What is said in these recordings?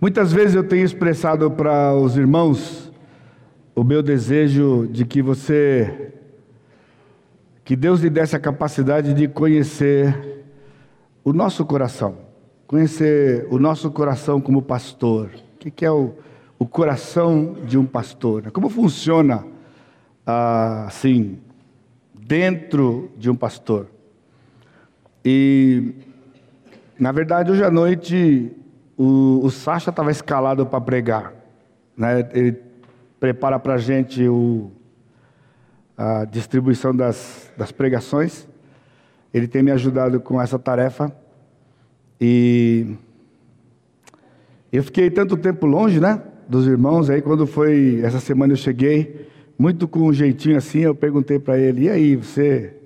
Muitas vezes eu tenho expressado para os irmãos o meu desejo de que você, que Deus lhe desse a capacidade de conhecer o nosso coração, conhecer o nosso coração como pastor. O que é o, o coração de um pastor? Como funciona ah, assim dentro de um pastor? E na verdade hoje à noite o, o Sacha estava escalado para pregar. Né? Ele prepara para a gente a distribuição das, das pregações. Ele tem me ajudado com essa tarefa. E eu fiquei tanto tempo longe, né? Dos irmãos. Aí, quando foi essa semana, eu cheguei, muito com um jeitinho assim. Eu perguntei para ele: E aí, você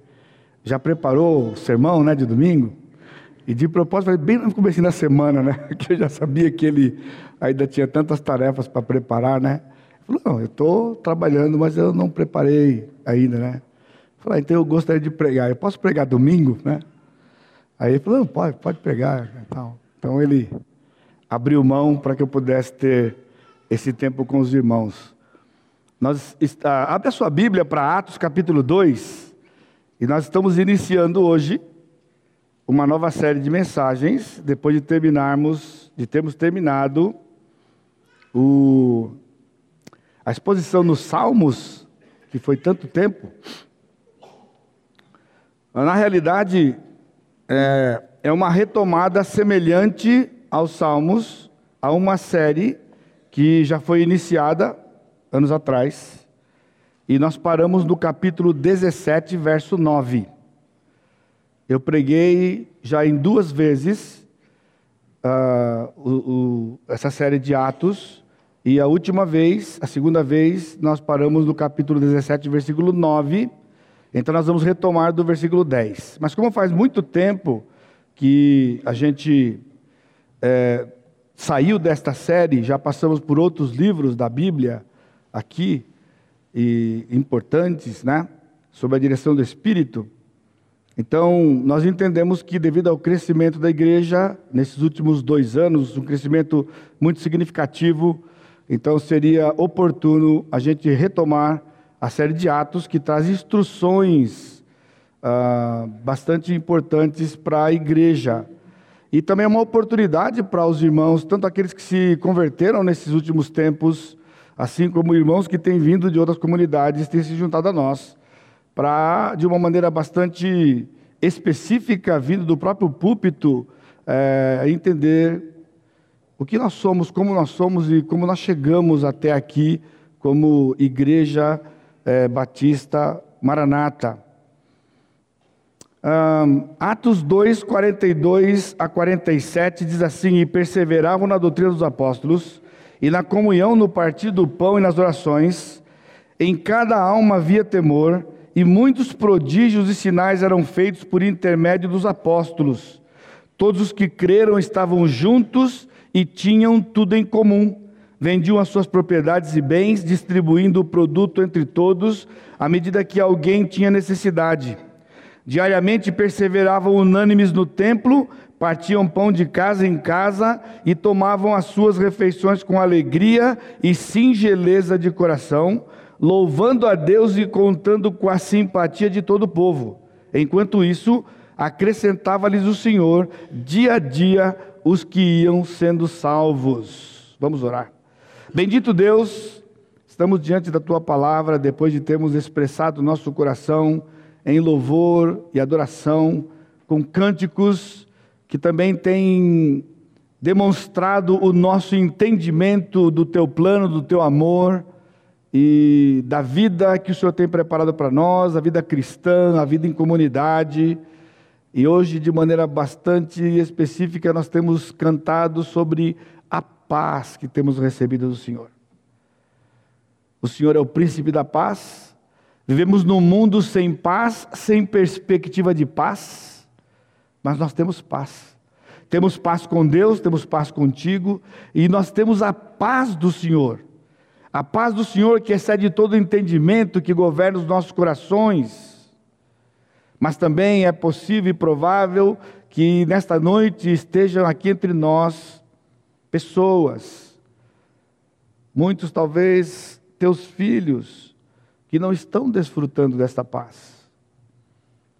já preparou o sermão, né, de domingo? E de propósito, falei bem no começo da semana, né? Que eu já sabia que ele ainda tinha tantas tarefas para preparar, né? Ele falou, não, eu estou trabalhando, mas eu não preparei ainda, né? Eu falei, ah, então eu gostaria de pregar. Eu posso pregar domingo, né? Aí ele falou, não, pode, pode pregar. Então, então ele abriu mão para que eu pudesse ter esse tempo com os irmãos. Nós está, abre a sua Bíblia para Atos capítulo 2, e nós estamos iniciando hoje uma nova série de mensagens, depois de terminarmos, de termos terminado o, a exposição nos Salmos, que foi tanto tempo. Na realidade, é, é uma retomada semelhante aos Salmos, a uma série que já foi iniciada anos atrás, e nós paramos no capítulo 17, verso 9. Eu preguei já em duas vezes uh, o, o, essa série de Atos, e a última vez, a segunda vez, nós paramos no capítulo 17, versículo 9. Então nós vamos retomar do versículo 10. Mas como faz muito tempo que a gente é, saiu desta série, já passamos por outros livros da Bíblia aqui, e importantes, né? Sobre a direção do Espírito. Então, nós entendemos que, devido ao crescimento da igreja, nesses últimos dois anos, um crescimento muito significativo, então seria oportuno a gente retomar a série de Atos, que traz instruções ah, bastante importantes para a igreja. E também é uma oportunidade para os irmãos, tanto aqueles que se converteram nesses últimos tempos, assim como irmãos que têm vindo de outras comunidades, têm se juntado a nós para, de uma maneira bastante específica, vindo do próprio púlpito, é, entender o que nós somos, como nós somos e como nós chegamos até aqui como Igreja é, Batista Maranata. Um, Atos 2, 42 a 47 diz assim: E perseveravam na doutrina dos apóstolos, e na comunhão, no partir do pão e nas orações, em cada alma havia temor, e muitos prodígios e sinais eram feitos por intermédio dos apóstolos. Todos os que creram estavam juntos e tinham tudo em comum. Vendiam as suas propriedades e bens, distribuindo o produto entre todos, à medida que alguém tinha necessidade. Diariamente perseveravam unânimes no templo, partiam pão de casa em casa e tomavam as suas refeições com alegria e singeleza de coração louvando a Deus e contando com a simpatia de todo o povo. Enquanto isso, acrescentava-lhes o Senhor dia a dia os que iam sendo salvos. Vamos orar. Bendito Deus, estamos diante da tua palavra depois de termos expressado nosso coração em louvor e adoração com cânticos que também têm demonstrado o nosso entendimento do teu plano, do teu amor e da vida que o Senhor tem preparado para nós, a vida cristã, a vida em comunidade. E hoje, de maneira bastante específica, nós temos cantado sobre a paz que temos recebido do Senhor. O Senhor é o príncipe da paz. Vivemos num mundo sem paz, sem perspectiva de paz, mas nós temos paz. Temos paz com Deus, temos paz contigo, e nós temos a paz do Senhor a paz do Senhor que excede todo entendimento, que governa os nossos corações. Mas também é possível e provável que nesta noite estejam aqui entre nós pessoas, muitos talvez teus filhos, que não estão desfrutando desta paz.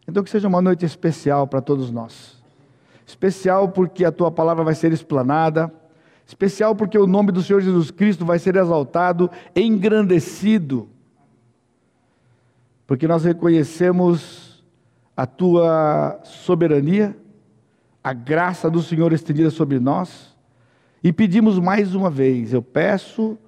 Então, que seja uma noite especial para todos nós. Especial porque a tua palavra vai ser explanada, especial porque o nome do Senhor Jesus Cristo vai ser exaltado, engrandecido, porque nós reconhecemos a tua soberania, a graça do Senhor estendida sobre nós, e pedimos mais uma vez, eu peço,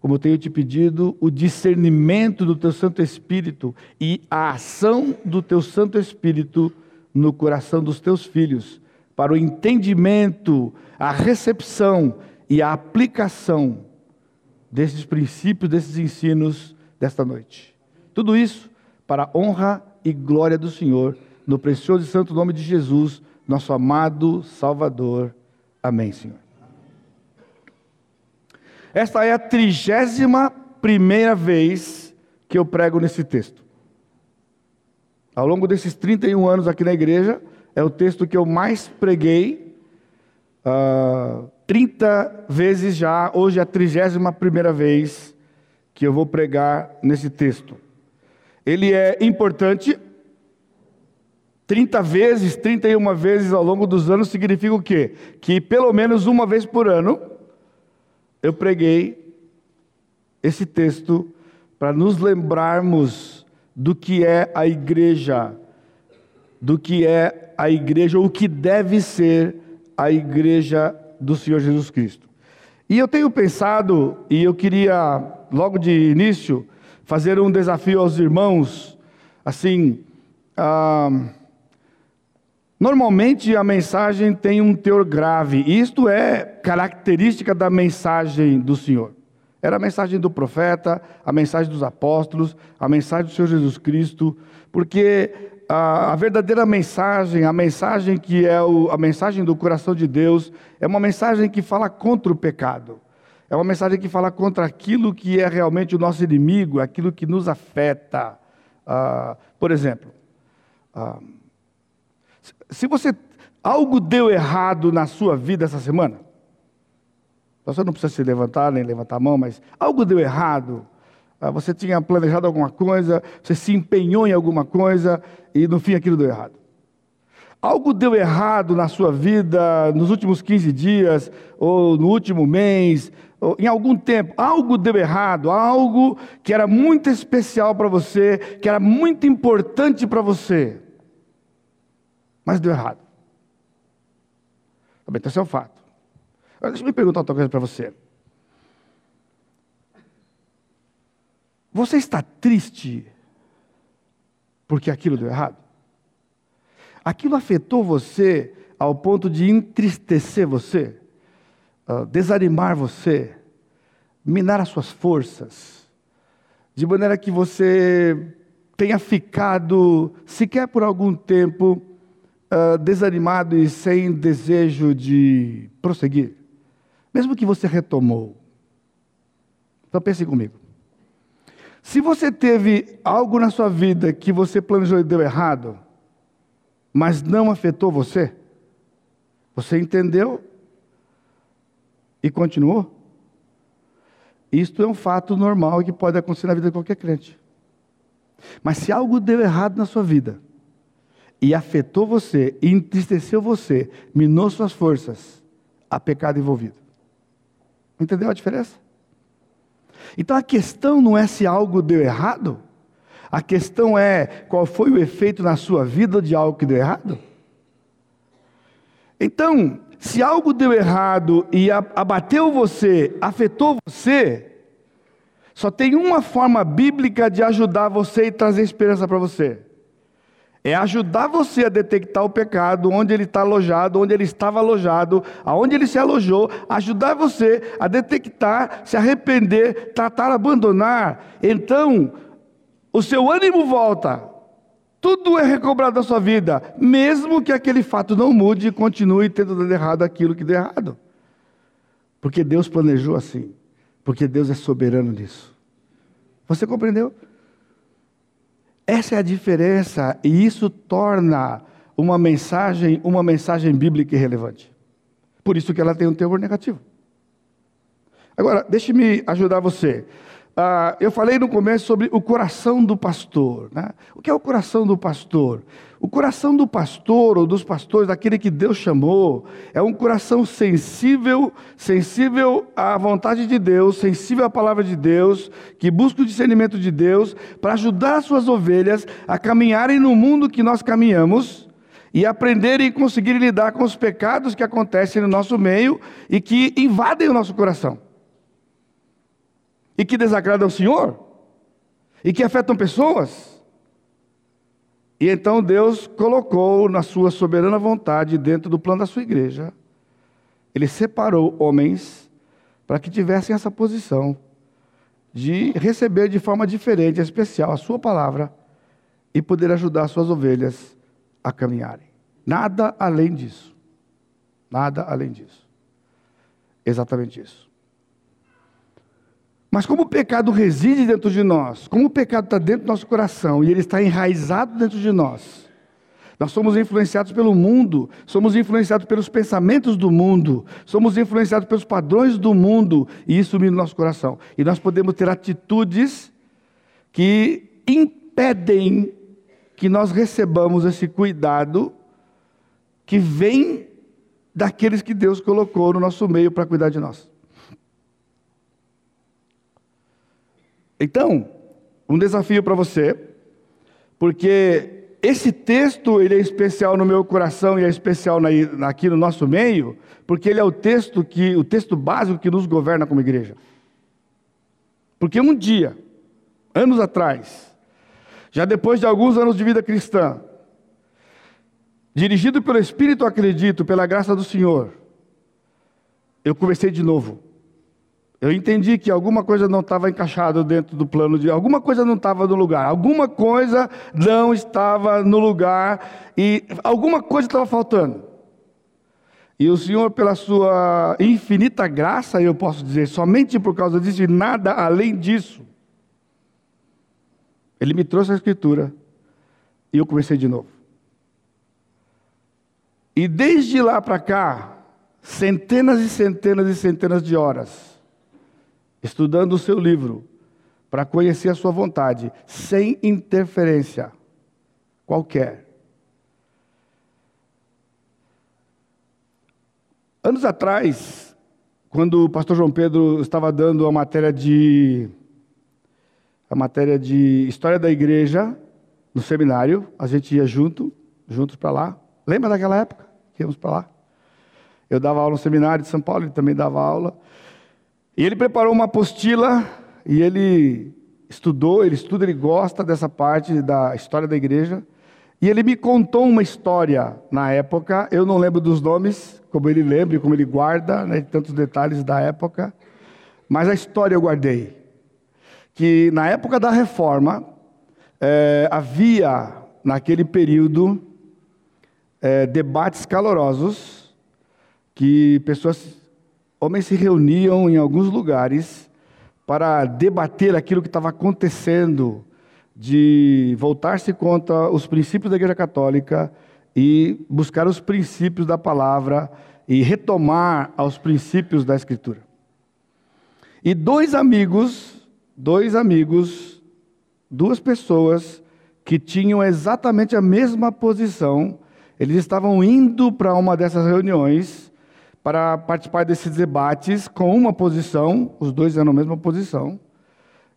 como eu tenho te pedido, o discernimento do teu Santo Espírito e a ação do teu Santo Espírito no coração dos teus filhos, para o entendimento, a recepção e a aplicação desses princípios, desses ensinos desta noite. Tudo isso para a honra e glória do Senhor, no precioso e santo nome de Jesus, nosso amado Salvador. Amém, Senhor. Esta é a trigésima primeira vez que eu prego nesse texto. Ao longo desses 31 anos aqui na igreja, é o texto que eu mais preguei, uh, ah, 30 vezes já, hoje é a trigésima primeira vez que eu vou pregar nesse texto. Ele é importante, 30 vezes, 31 vezes ao longo dos anos significa o quê? Que pelo menos uma vez por ano eu preguei esse texto para nos lembrarmos do que é a igreja, do que é a igreja, ou o que deve ser a igreja do Senhor Jesus Cristo. E eu tenho pensado, e eu queria, logo de início, fazer um desafio aos irmãos, assim, ah, Normalmente a mensagem tem um teor grave, e isto é característica da mensagem do Senhor. Era a mensagem do profeta, a mensagem dos apóstolos, a mensagem do Senhor Jesus Cristo, porque a, a verdadeira mensagem, a mensagem que é o, a mensagem do coração de Deus, é uma mensagem que fala contra o pecado. É uma mensagem que fala contra aquilo que é realmente o nosso inimigo, aquilo que nos afeta. Ah, por exemplo, ah, se você algo deu errado na sua vida essa semana, você não precisa se levantar nem levantar a mão, mas algo deu errado. Ah, você tinha planejado alguma coisa, você se empenhou em alguma coisa e no fim aquilo deu errado. Algo deu errado na sua vida nos últimos 15 dias, ou no último mês, ou em algum tempo. Algo deu errado, algo que era muito especial para você, que era muito importante para você mas deu errado. Então esse é o fato. Deixa eu me perguntar outra coisa para você. Você está triste porque aquilo deu errado? Aquilo afetou você ao ponto de entristecer você, uh, desanimar você, minar as suas forças, de maneira que você tenha ficado, sequer por algum tempo, uh, desanimado e sem desejo de prosseguir, mesmo que você retomou. Então pense comigo. Se você teve algo na sua vida que você planejou e deu errado, mas não afetou você, você entendeu e continuou? Isto é um fato normal que pode acontecer na vida de qualquer crente. Mas se algo deu errado na sua vida, e afetou você, e entristeceu você, minou suas forças, há pecado envolvido. Entendeu a diferença? Então a questão não é se algo deu errado, a questão é qual foi o efeito na sua vida de algo que deu errado. Então, se algo deu errado e abateu você, afetou você, só tem uma forma bíblica de ajudar você e trazer esperança para você é ajudar você a detectar o pecado, onde ele está alojado, onde ele estava alojado, aonde ele se alojou, ajudar você a detectar, se arrepender, tratar, abandonar. Então, o seu ânimo volta, tudo é recobrado da sua vida, mesmo que aquele fato não mude e continue tendo dado errado aquilo que deu errado. Porque Deus planejou assim, porque Deus é soberano nisso. Você compreendeu? Essa é a diferença e isso torna uma mensagem uma mensagem bíblica irrelevante. Por isso que ela tem um teor negativo. Agora, deixe-me ajudar você. Ah, eu falei no começo sobre o coração do pastor. Né? O que é o coração do pastor? O coração do pastor ou dos pastores, daquele que Deus chamou, é um coração sensível, sensível à vontade de Deus, sensível à palavra de Deus, que busca o discernimento de Deus para ajudar as suas ovelhas a caminharem no mundo que nós caminhamos e aprenderem e conseguirem lidar com os pecados que acontecem no nosso meio e que invadem o nosso coração e que desagradam ao Senhor e que afetam pessoas. E então Deus colocou na sua soberana vontade, dentro do plano da sua igreja, Ele separou homens para que tivessem essa posição de receber de forma diferente, especial, a sua palavra e poder ajudar as suas ovelhas a caminharem. Nada além disso. Nada além disso. Exatamente isso. Mas como o pecado reside dentro de nós, como o pecado está dentro do nosso coração e ele está enraizado dentro de nós, nós somos influenciados pelo mundo, somos influenciados pelos pensamentos do mundo, somos influenciados pelos padrões do mundo, e isso mina o nosso coração. E nós podemos ter atitudes que impedem que nós recebamos esse cuidado que vem daqueles que Deus colocou no nosso meio para cuidar de nós. Então, um desafio para você, porque esse texto ele é especial no meu coração e é especial na, aqui no nosso meio, porque ele é o texto que o texto básico que nos governa como igreja. Porque um dia, anos atrás, já depois de alguns anos de vida cristã, dirigido pelo Espírito, acredito, pela graça do Senhor, eu comecei de novo. Eu entendi que alguma coisa não estava encaixada dentro do plano de. Alguma coisa não estava no lugar. Alguma coisa não estava no lugar. E alguma coisa estava faltando. E o Senhor, pela sua infinita graça, eu posso dizer, somente por causa disso e nada além disso, Ele me trouxe a Escritura e eu comecei de novo. E desde lá para cá, centenas e centenas e centenas de horas, estudando o seu livro, para conhecer a sua vontade, sem interferência qualquer. Anos atrás, quando o pastor João Pedro estava dando a matéria de a matéria de história da igreja no seminário, a gente ia junto, juntos para lá. Lembra daquela época? Íamos para lá. Eu dava aula no seminário de São Paulo, ele também dava aula. E ele preparou uma apostila e ele estudou, ele estuda, ele gosta dessa parte da história da igreja. E ele me contou uma história na época, eu não lembro dos nomes, como ele lembra e como ele guarda, né, tantos detalhes da época, mas a história eu guardei. Que na época da reforma, é, havia, naquele período, é, debates calorosos, que pessoas homens se reuniam em alguns lugares para debater aquilo que estava acontecendo, de voltar-se contra os princípios da Igreja Católica e buscar os princípios da palavra e retomar aos princípios da Escritura. E dois amigos, dois amigos, duas pessoas que tinham exatamente a mesma posição, eles estavam indo para uma dessas reuniões para participar desses debates com uma posição, os dois eram a mesma posição.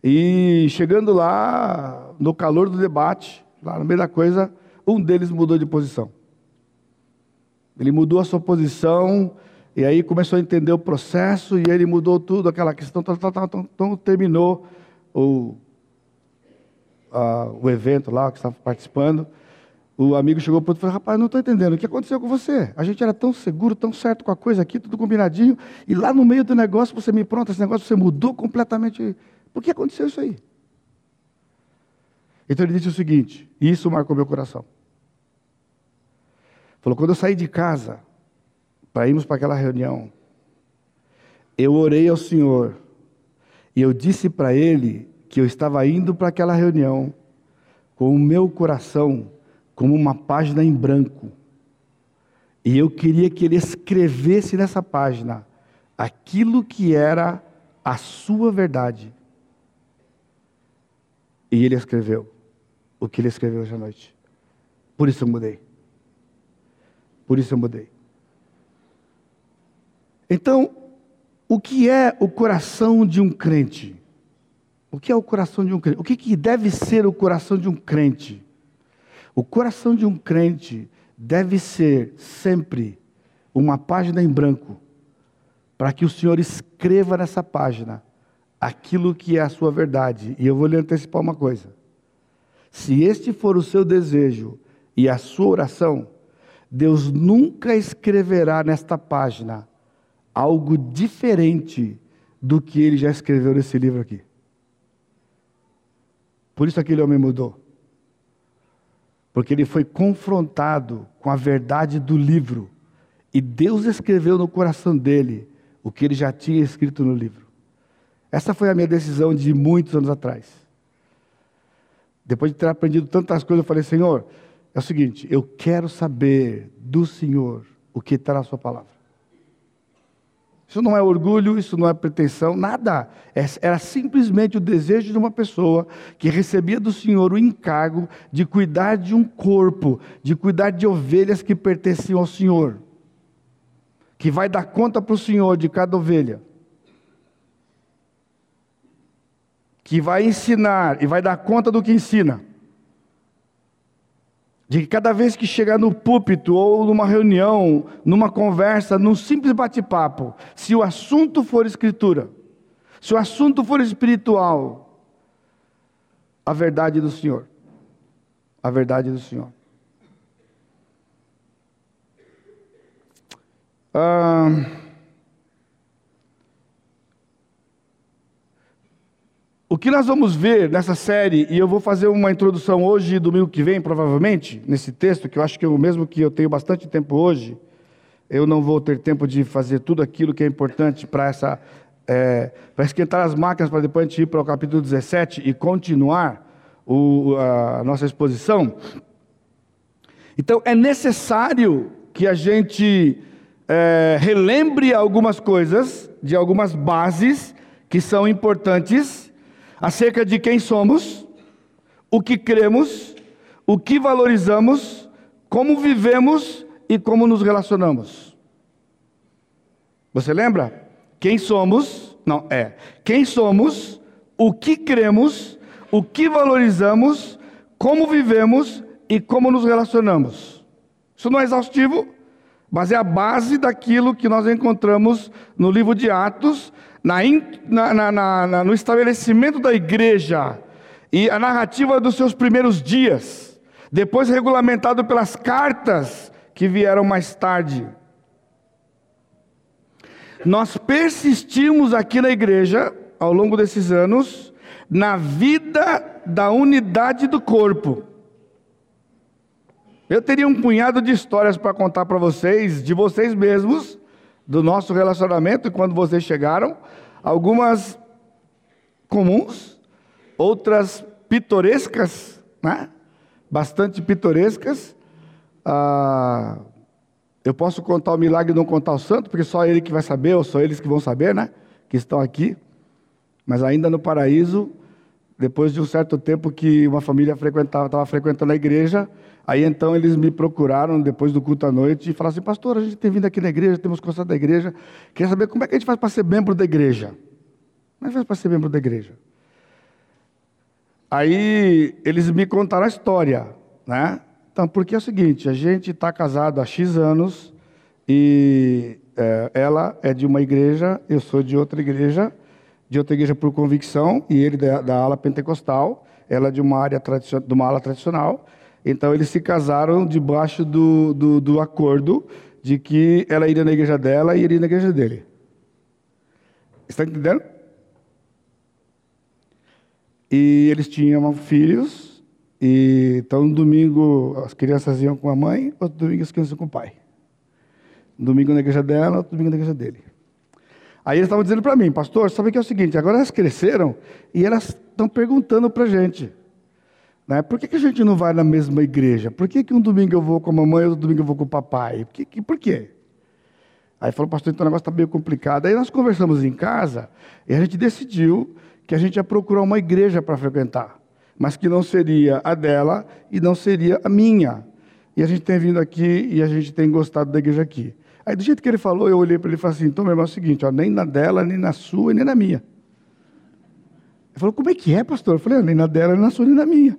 E chegando lá, no calor do debate, lá no meio da coisa, um deles mudou de posição. Ele mudou a sua posição, e aí começou a entender o processo, e ele mudou tudo, aquela questão, então, terminou o, a, o evento lá que estava participando o amigo chegou para o outro e falou: Rapaz, não estou entendendo, o que aconteceu com você? A gente era tão seguro, tão certo com a coisa aqui, tudo combinadinho, e lá no meio do negócio você me pronto, esse negócio você mudou completamente. Por que aconteceu isso aí? Então ele disse o seguinte, e isso marcou meu coração. Falou: Quando eu saí de casa, para irmos para aquela reunião, eu orei ao Senhor, e eu disse para ele que eu estava indo para aquela reunião com o meu coração como uma página em branco. E eu queria que ele escrevesse nessa página aquilo que era a sua verdade. E ele escreveu o que ele escreveu hoje à noite. Por isso eu mudei. Por isso eu mudei. Então, o que é o coração de um crente? O que é o coração de um crente? O que, que deve ser o coração de um crente? O coração de um crente deve ser sempre uma página em branco, para que o Senhor escreva nessa página aquilo que é a sua verdade. E eu vou lhe antecipar uma coisa: se este for o seu desejo e a sua oração, Deus nunca escreverá nesta página algo diferente do que ele já escreveu nesse livro aqui. Por isso aquele homem mudou. Porque ele foi confrontado com a verdade do livro. E Deus escreveu no coração dele o que ele já tinha escrito no livro. Essa foi a minha decisão de muitos anos atrás. Depois de ter aprendido tantas coisas, eu falei: Senhor, é o seguinte, eu quero saber do Senhor o que está na Sua palavra. Isso não é orgulho, isso não é pretensão, nada. É, era simplesmente o desejo de uma pessoa que recebia do Senhor o encargo de cuidar de um corpo, de cuidar de ovelhas que pertenciam ao Senhor, que vai dar conta para o Senhor de cada ovelha. que vai ensinar e vai dar conta do que ensina. De que cada vez que chegar no púlpito ou numa reunião, numa conversa, num simples bate-papo, se o assunto for escritura, se o assunto for espiritual, a verdade do Senhor. A verdade do Senhor. Ah, O que nós vamos ver nessa série, e eu vou fazer uma introdução hoje, domingo que vem, provavelmente, nesse texto, que eu acho que o mesmo que eu tenho bastante tempo hoje, eu não vou ter tempo de fazer tudo aquilo que é importante para essa. É, para esquentar as máquinas, para depois a gente ir para o capítulo 17 e continuar o, a nossa exposição. Então, é necessário que a gente é, relembre algumas coisas, de algumas bases que são importantes acerca de quem somos, o que cremos, o que valorizamos, como vivemos e como nos relacionamos. Você lembra? Quem somos? Não, é. Quem somos, o que cremos, o que valorizamos, como vivemos e como nos relacionamos. Isso não é exaustivo, mas é a base daquilo que nós encontramos no livro de Atos, na, na, na, no estabelecimento da igreja e a narrativa dos seus primeiros dias, depois regulamentado pelas cartas que vieram mais tarde. Nós persistimos aqui na igreja, ao longo desses anos, na vida da unidade do corpo. Eu teria um punhado de histórias para contar para vocês, de vocês mesmos, do nosso relacionamento quando vocês chegaram, algumas comuns, outras pitorescas, né? bastante pitorescas. Ah, eu posso contar o milagre e não contar o santo, porque só ele que vai saber, ou só eles que vão saber, né? Que estão aqui. Mas ainda no paraíso, depois de um certo tempo que uma família estava frequentando a igreja, Aí então eles me procuraram depois do culto à noite e falaram assim: Pastor, a gente tem vindo aqui na igreja, temos gostado da igreja, quer saber como é que a gente faz para ser membro da igreja? Como é que faz para ser membro da igreja? Aí eles me contaram a história, né? Então, porque é o seguinte: a gente está casado há X anos e é, ela é de uma igreja, eu sou de outra igreja, de outra igreja por convicção, e ele da, da ala pentecostal, ela de uma área de uma ala tradicional. Então eles se casaram debaixo do, do, do acordo de que ela iria na igreja dela e iria na igreja dele. Está entendendo? E eles tinham filhos, e então no domingo as crianças iam com a mãe, outro domingo as crianças iam com o pai. domingo na igreja dela, outro domingo na igreja dele. Aí eles estavam dizendo para mim, pastor, sabe que é o seguinte, agora elas cresceram e elas estão perguntando para a gente. Né? Por que, que a gente não vai na mesma igreja? Por que, que um domingo eu vou com a mamãe e outro domingo eu vou com o papai? Por, que, por quê? Aí falou, pastor, então o negócio está meio complicado. Aí nós conversamos em casa e a gente decidiu que a gente ia procurar uma igreja para frequentar, mas que não seria a dela e não seria a minha. E a gente tem vindo aqui e a gente tem gostado da igreja aqui. Aí do jeito que ele falou, eu olhei para ele e falei assim, então meu irmão é o seguinte, ó, nem na dela, nem na sua, nem na minha. Ele falou, como é que é, pastor? Eu falei, ah, nem na dela, nem na sua, nem na minha.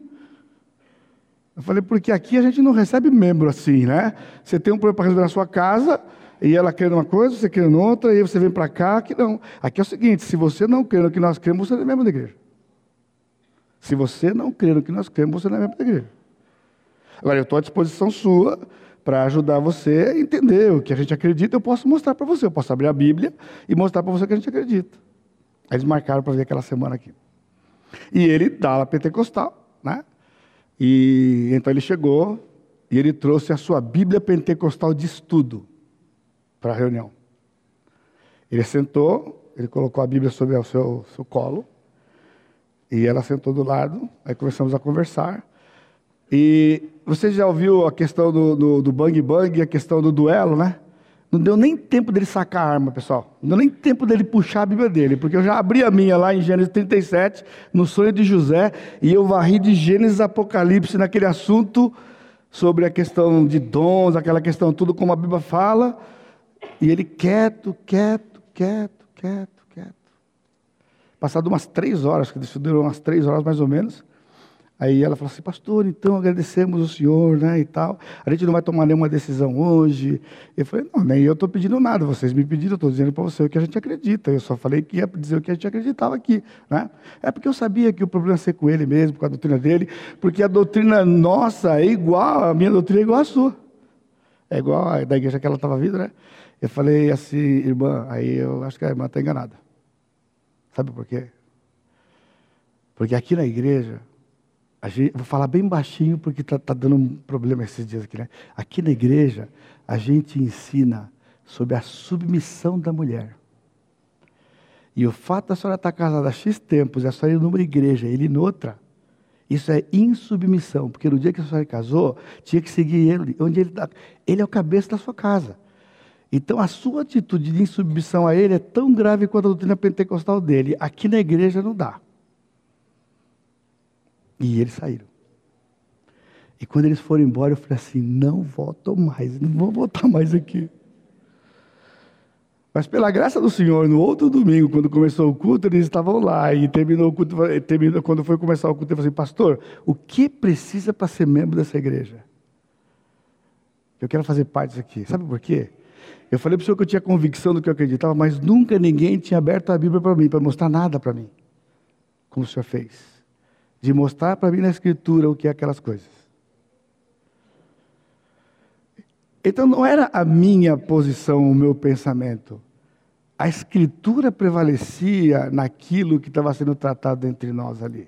Eu falei, porque aqui a gente não recebe membro assim, né? Você tem um problema para resolver na sua casa, e ela quer uma coisa, você quer outra, e você vem para cá, que não. Aqui é o seguinte, se você não crê no que nós cremos, você não é membro da igreja. Se você não crê no que nós cremos, você não é membro da igreja. Agora, eu estou à disposição sua para ajudar você a entender o que a gente acredita, eu posso mostrar para você, eu posso abrir a Bíblia e mostrar para você o que a gente acredita. Aí eles marcaram para ver aquela semana aqui. E ele dá tá lá pentecostal, né? E então ele chegou e ele trouxe a sua Bíblia pentecostal de estudo para a reunião. Ele sentou, ele colocou a Bíblia sobre o seu, seu colo, e ela sentou do lado, aí começamos a conversar. E você já ouviu a questão do, do, do bang bang, a questão do duelo, né? Não deu nem tempo dele sacar a arma, pessoal. Não deu nem tempo dele puxar a Bíblia dele, porque eu já abri a minha lá em Gênesis 37, no sonho de José, e eu varri de Gênesis Apocalipse naquele assunto sobre a questão de dons, aquela questão tudo como a Bíblia fala, e ele quieto, quieto, quieto, quieto, quieto. Passado umas três horas, que isso durou umas três horas mais ou menos, Aí ela falou assim, pastor, então agradecemos o senhor, né, e tal. A gente não vai tomar nenhuma decisão hoje. Eu falei, não, nem eu estou pedindo nada. Vocês me pediram, eu estou dizendo para você o que a gente acredita. Eu só falei que ia dizer o que a gente acreditava aqui, né? É porque eu sabia que o problema ia ser com ele mesmo, com a doutrina dele, porque a doutrina nossa é igual, a minha doutrina é igual à sua. É igual a da igreja que ela estava vindo, né? Eu falei assim, irmã, aí eu acho que a irmã está enganada. Sabe por quê? Porque aqui na igreja Gente, vou falar bem baixinho porque está tá dando um problema esses dias aqui, né? Aqui na igreja, a gente ensina sobre a submissão da mulher. E o fato da senhora estar tá casada há X tempos, e a senhora ir numa igreja, ele em outra, isso é insubmissão, porque no dia que a senhora casou, tinha que seguir ele, onde ele está. Ele é o cabeça da sua casa. Então a sua atitude de insubmissão a ele é tão grave quanto a doutrina pentecostal dele. Aqui na igreja não dá. E eles saíram. E quando eles foram embora, eu falei assim: não volto mais, não vou voltar mais aqui. Mas pela graça do Senhor, no outro domingo, quando começou o culto, eles estavam lá e terminou o culto, terminou, quando foi começar o culto, ele falou assim, pastor, o que precisa para ser membro dessa igreja? Eu quero fazer parte disso aqui. Sabe por quê? Eu falei para o senhor que eu tinha convicção do que eu acreditava, mas nunca ninguém tinha aberto a Bíblia para mim, para mostrar nada para mim, como o senhor fez de mostrar para mim na Escritura o que é aquelas coisas. Então não era a minha posição, o meu pensamento. A Escritura prevalecia naquilo que estava sendo tratado entre nós ali.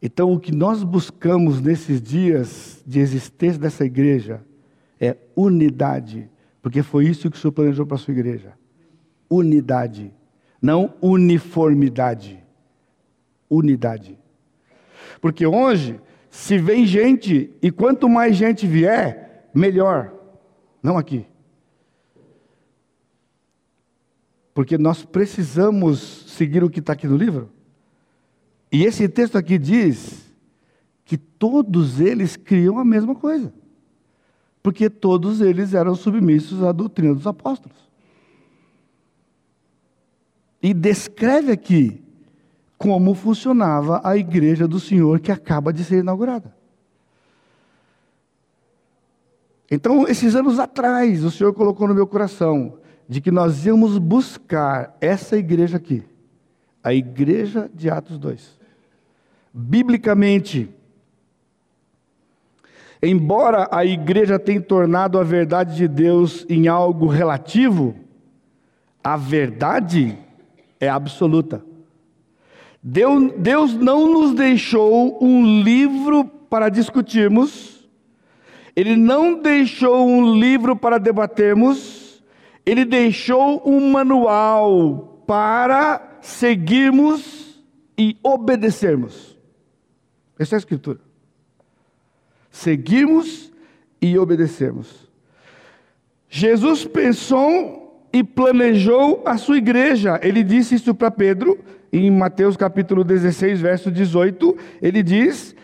Então, o que nós buscamos nesses dias de existência dessa igreja é unidade, porque foi isso que o Senhor planejou para a sua igreja. Unidade, não uniformidade unidade. Porque hoje, se vem gente, e quanto mais gente vier, melhor. Não aqui. Porque nós precisamos seguir o que está aqui no livro. E esse texto aqui diz que todos eles criam a mesma coisa. Porque todos eles eram submissos à doutrina dos apóstolos. E descreve aqui como funcionava a igreja do Senhor que acaba de ser inaugurada. Então, esses anos atrás, o Senhor colocou no meu coração de que nós íamos buscar essa igreja aqui, a igreja de Atos 2. Biblicamente, embora a igreja tenha tornado a verdade de Deus em algo relativo, a verdade é absoluta. Deus, não nos deixou um livro para discutirmos, Ele não deixou um livro para debatermos, Ele deixou um manual para seguirmos e obedecermos. Essa é a Escritura. Seguimos e obedecemos. Jesus pensou e planejou a sua igreja. Ele disse isso para Pedro em Mateus capítulo 16, verso 18. Ele diz: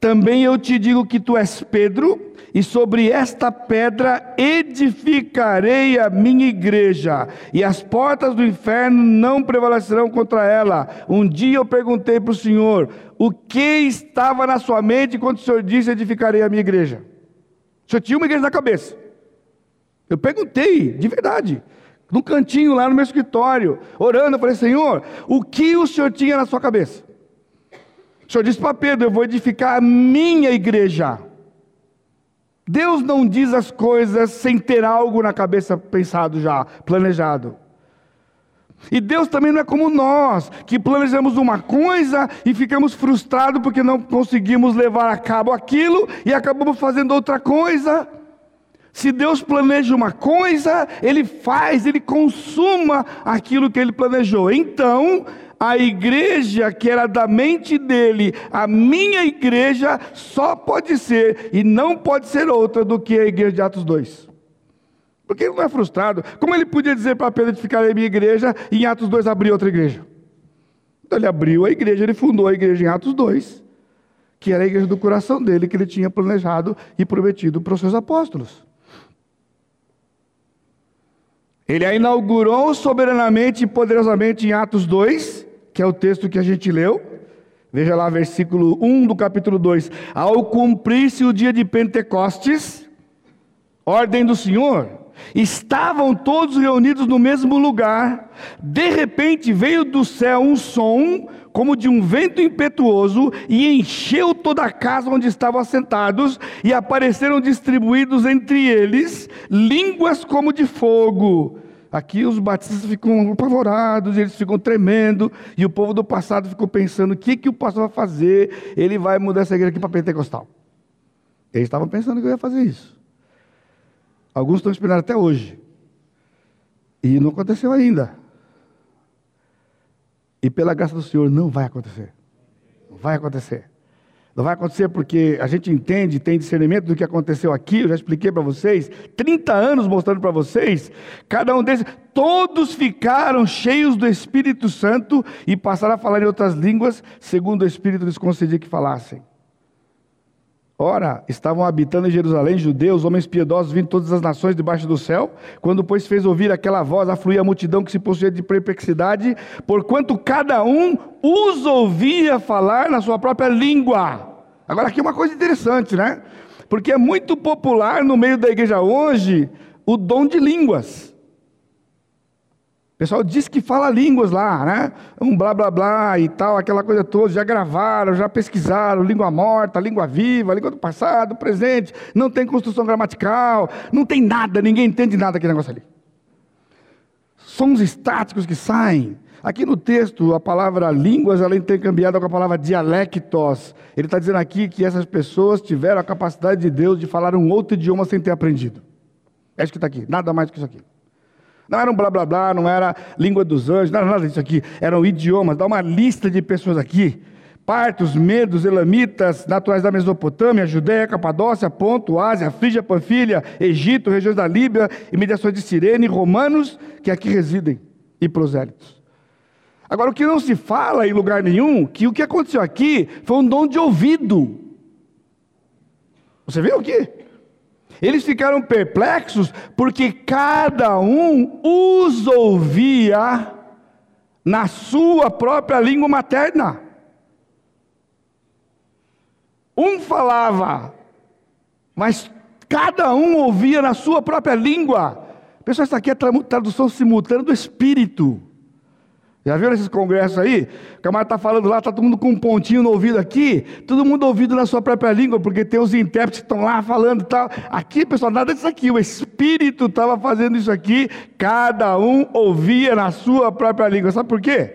Também eu te digo que tu és Pedro, e sobre esta pedra edificarei a minha igreja, e as portas do inferno não prevalecerão contra ela. Um dia eu perguntei para o Senhor: o que estava na sua mente quando o Senhor disse edificarei a minha igreja? O Senhor tinha uma igreja na cabeça. Eu perguntei, de verdade, num cantinho lá no meu escritório, orando, eu falei: Senhor, o que o Senhor tinha na sua cabeça? O Senhor disse para Pedro: Eu vou edificar a minha igreja. Deus não diz as coisas sem ter algo na cabeça pensado já, planejado. E Deus também não é como nós, que planejamos uma coisa e ficamos frustrados porque não conseguimos levar a cabo aquilo e acabamos fazendo outra coisa. Se Deus planeja uma coisa, Ele faz, Ele consuma aquilo que Ele planejou. Então, a igreja que era da mente dele, a minha igreja, só pode ser e não pode ser outra do que a igreja de Atos 2. Porque ele não é frustrado. Como ele podia dizer para Pedro de ficar em minha igreja e em Atos 2 abrir outra igreja? Então ele abriu a igreja, ele fundou a igreja em Atos 2, que era a igreja do coração dele, que ele tinha planejado e prometido para os seus apóstolos. Ele a inaugurou soberanamente e poderosamente em Atos 2, que é o texto que a gente leu. Veja lá, versículo 1 do capítulo 2. Ao cumprir-se o dia de Pentecostes, ordem do Senhor, estavam todos reunidos no mesmo lugar. De repente veio do céu um som, como de um vento impetuoso, e encheu toda a casa onde estavam assentados, e apareceram distribuídos entre eles línguas como de fogo Aqui os batistas ficam apavorados, eles ficam tremendo, e o povo do passado ficou pensando: o que, que o pastor vai fazer? Ele vai mudar essa igreja aqui para pentecostal. Eles estavam pensando que eu ia fazer isso. Alguns estão esperando até hoje. E não aconteceu ainda. E pela graça do Senhor, não vai acontecer. Não vai acontecer. Não vai acontecer porque a gente entende, tem discernimento do que aconteceu aqui, eu já expliquei para vocês, 30 anos mostrando para vocês, cada um deles, todos ficaram cheios do Espírito Santo e passaram a falar em outras línguas, segundo o Espírito lhes concedia que falassem. Ora, estavam habitando em Jerusalém judeus, homens piedosos, vindo de todas as nações debaixo do céu. Quando, pois, fez ouvir aquela voz, afluía a multidão que se possuía de perplexidade, porquanto cada um os ouvia falar na sua própria língua. Agora, aqui é uma coisa interessante, né? Porque é muito popular no meio da igreja hoje o dom de línguas. O pessoal diz que fala línguas lá, né? Um blá blá blá e tal, aquela coisa toda. Já gravaram, já pesquisaram, língua morta, língua viva, língua do passado, presente. Não tem construção gramatical, não tem nada, ninguém entende nada daquele negócio ali. Sons estáticos que saem. Aqui no texto, a palavra línguas ela é intercambiada com a palavra dialectos. Ele está dizendo aqui que essas pessoas tiveram a capacidade de Deus de falar um outro idioma sem ter aprendido. É isso que está aqui, nada mais que isso aqui. Não era um blá blá blá, não era língua dos anjos, não era nada disso aqui. Eram idiomas. Dá uma lista de pessoas aqui: partos, medos, elamitas, naturais da Mesopotâmia, Judéia, Capadócia, Ponto, Ásia, Frígia, Panfilha, Egito, regiões da Líbia, imediações de Sirene, romanos que aqui residem, e prosélitos. Agora, o que não se fala em lugar nenhum, que o que aconteceu aqui foi um dom de ouvido. Você viu o quê? Eles ficaram perplexos porque cada um os ouvia na sua própria língua materna. Um falava, mas cada um ouvia na sua própria língua. Pessoal, isso aqui é tradução simultânea do Espírito. Já viram esses congressos aí? O camarada está falando lá, está todo mundo com um pontinho no ouvido aqui, todo mundo ouvido na sua própria língua, porque tem os intérpretes que estão lá falando e tal. Aqui, pessoal, nada disso aqui. O Espírito estava fazendo isso aqui, cada um ouvia na sua própria língua. Sabe por quê?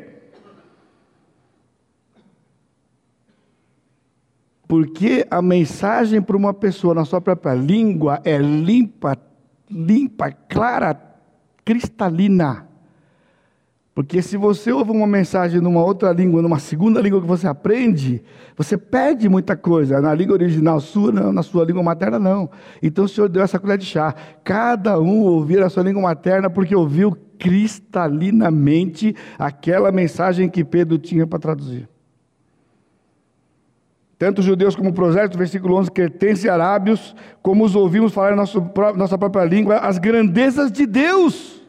Porque a mensagem para uma pessoa na sua própria língua é limpa, limpa, clara, cristalina Porque se você ouve uma mensagem numa outra língua, numa segunda língua que você aprende, você perde muita coisa. Na língua original sua, não, na sua língua materna, não. Então o Senhor deu essa colher de chá. Cada um ouvir a sua língua materna porque ouviu cristalinamente aquela mensagem que Pedro tinha para traduzir. Tanto os judeus como o prosélito, versículo 11, cretenses e arábios, como os ouvimos falar em nossa própria língua, as grandezas de Deus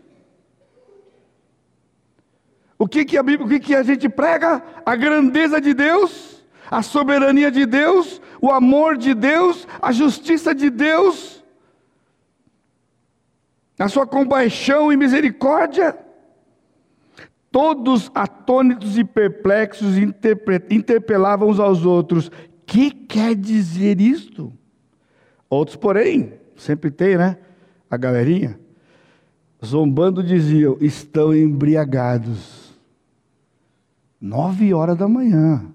o que, que a Bíblia, o que, que a gente prega? A grandeza de Deus, a soberania de Deus, o amor de Deus, a justiça de Deus, a sua compaixão e misericórdia. Todos atônitos e perplexos interpelavam uns aos outros: que quer dizer isto? Outros, porém, sempre tem, né? A galerinha, zombando diziam: estão embriagados. Nove horas da manhã.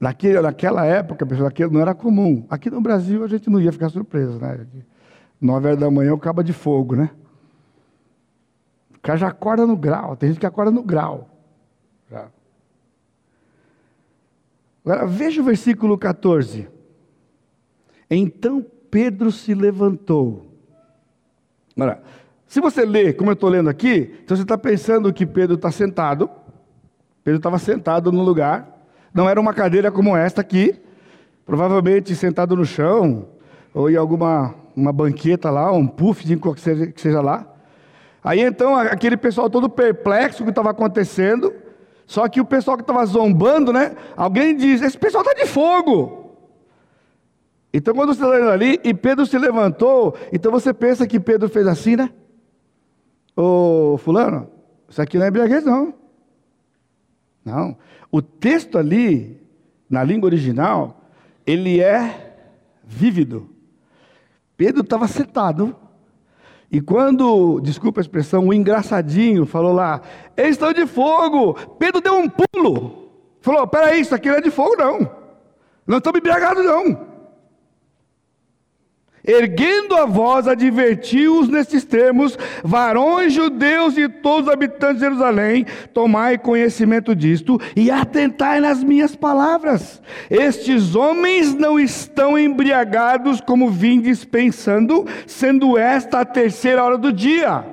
Naquele, naquela época, pessoal, aquilo não era comum. Aqui no Brasil a gente não ia ficar surpreso, né? Nove horas da manhã o cabo de fogo, né? O cara já acorda no grau. Tem gente que acorda no grau. Já. Agora, veja o versículo 14. Então Pedro se levantou. Agora, se você lê, como eu estou lendo aqui, então você está pensando que Pedro está sentado. Pedro estava sentado no lugar. Não era uma cadeira como esta aqui. Provavelmente sentado no chão, ou em alguma uma banqueta lá, um puff de que seja, que seja lá. Aí então aquele pessoal todo perplexo que estava acontecendo. Só que o pessoal que estava zombando, né? Alguém diz: Esse pessoal está de fogo. Então quando você está lendo ali, e Pedro se levantou, então você pensa que Pedro fez assim, né? Ô fulano, isso aqui não é embriaguez não. Não. O texto ali, na língua original, ele é vívido. Pedro estava sentado. E quando, desculpa a expressão, o engraçadinho falou lá, eles estão de fogo. Pedro deu um pulo. Falou: peraí, isso aqui não é de fogo, não. Não estamos embriagados, não erguendo a voz, advertiu-os nestes termos: varões judeus e todos os habitantes de Jerusalém, tomai conhecimento disto e atentai nas minhas palavras. Estes homens não estão embriagados como vindes pensando, sendo esta a terceira hora do dia.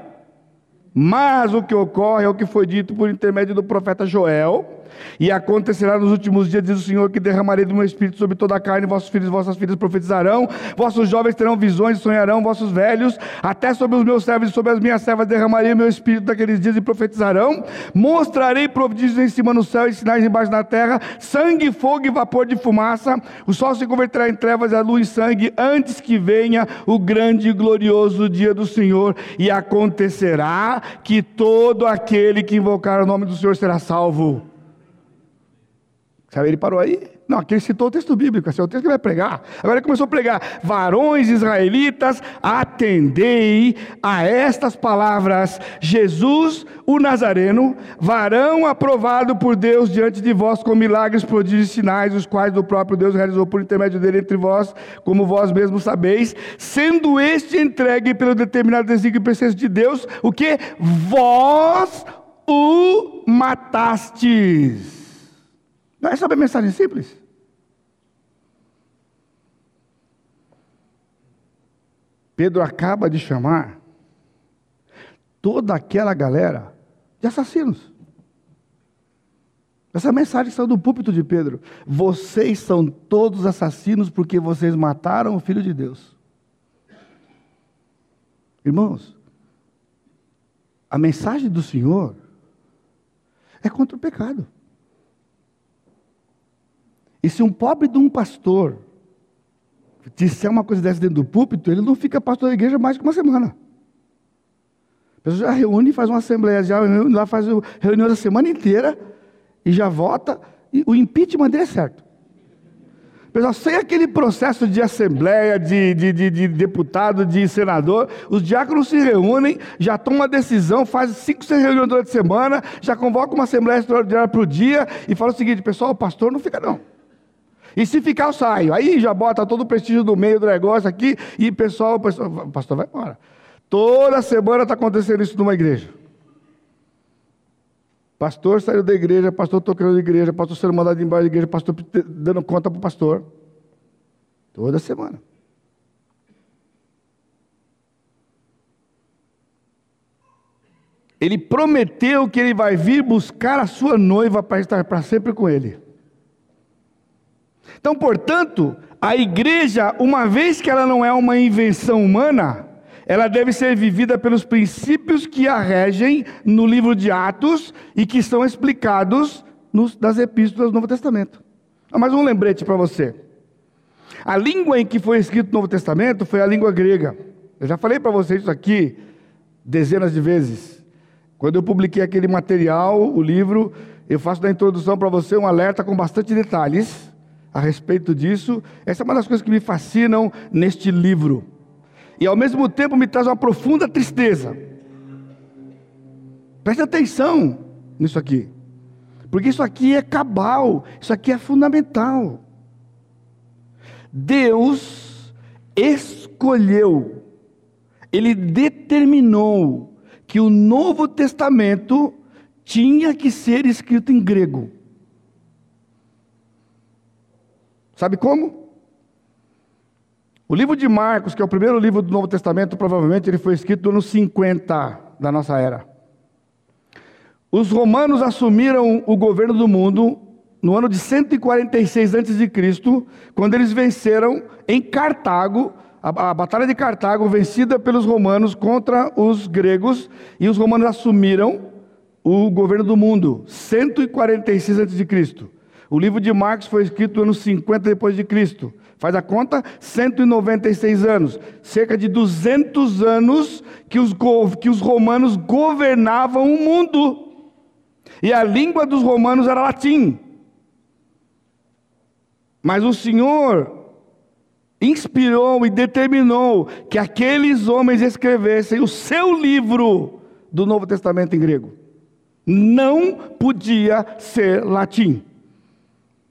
Mas o que ocorre é o que foi dito por intermédio do profeta Joel e acontecerá nos últimos dias, diz o Senhor, que derramarei do meu espírito sobre toda a carne, vossos filhos e vossas filhas profetizarão, vossos jovens terão visões e sonharão, vossos velhos, até sobre os meus servos e sobre as minhas servas derramarei o meu espírito naqueles dias e profetizarão. Mostrarei prodígios em cima no céu e sinais embaixo na terra, sangue, fogo e vapor de fumaça. O sol se converterá em trevas e a luz em sangue, antes que venha o grande e glorioso dia do Senhor. E acontecerá que todo aquele que invocar o nome do Senhor será salvo. Sabe, ele parou aí? Não, aqui ele citou o texto bíblico, esse é o texto que vai pregar. Agora ele começou a pregar: Varões israelitas, atendei a estas palavras. Jesus, o Nazareno, varão aprovado por Deus diante de vós com milagres, prodígios e sinais, os quais o próprio Deus realizou por intermédio dele entre vós, como vós mesmos sabeis, sendo este entregue pelo determinado desígnio e precesso de Deus, o que? Vós o matastes. É sobre mensagem simples? Pedro acaba de chamar toda aquela galera de assassinos. Essa mensagem saiu do púlpito de Pedro. Vocês são todos assassinos porque vocês mataram o Filho de Deus. Irmãos, a mensagem do Senhor é contra o pecado. E se um pobre de um pastor disser uma coisa dessa dentro do púlpito, ele não fica pastor da igreja mais que uma semana. A pessoa já reúne, faz uma assembleia, já reúne, lá faz reunião a semana inteira e já vota. E o impeachment dele é certo. Pessoal, sem aquele processo de assembleia, de, de, de, de, deputado, de senador, os diáconos se reúnem, já tomam uma decisão, fazem cinco, seis reuniões durante a semana, já convocam uma assembleia extraordinária para o dia e fala o seguinte: pessoal, o pastor não fica não. E se ficar, eu saio. Aí já bota todo o prestígio do meio do negócio aqui e pessoal, o, pessoal, pastor vai embora. Toda semana está acontecendo isso numa igreja. Pastor saiu da igreja, pastor tocando na igreja, pastor sendo mandado embora da igreja, pastor dando conta para o pastor. Toda semana. Ele prometeu que ele vai vir buscar a sua noiva para estar para sempre com ele. Então, portanto, a igreja, uma vez que ela não é uma invenção humana, ela deve ser vivida pelos princípios que a regem no livro de Atos e que são explicados nos, nas epístolas do Novo Testamento. Ah, mais um lembrete para você. A língua em que foi escrito o Novo Testamento foi a língua grega. Eu já falei para vocês isso aqui dezenas de vezes. Quando eu publiquei aquele material, o livro, eu faço na introdução para você um alerta com bastante detalhes a respeito disso. Essa é uma das coisas que me fascinam neste livro. E ao mesmo tempo me traz uma profunda tristeza. Preste atenção nisso aqui. Porque isso aqui é cabal, isso aqui é fundamental. Deus escolheu, Ele determinou que o Novo Testamento tinha que ser escrito em grego. Sabe como? O livro de Marcos, que é o primeiro livro do Novo Testamento, provavelmente ele foi escrito no 50 da nossa era. Os romanos assumiram o governo do mundo no ano de 146 a.C., quando eles venceram em Cartago a, a, batalha de Cartago, vencida pelos romanos contra os gregos, e os romanos assumiram o governo do mundo, 146 a.C. O livro de Marcos foi escrito no ano 50 depois de Cristo. Faz a conta, 196 anos, cerca de 200 anos que os, que os romanos governavam o mundo. E a língua dos romanos era latim. Mas o Senhor inspirou e determinou que aqueles homens escrevessem o seu livro do Novo Testamento em grego. Não podia ser latim,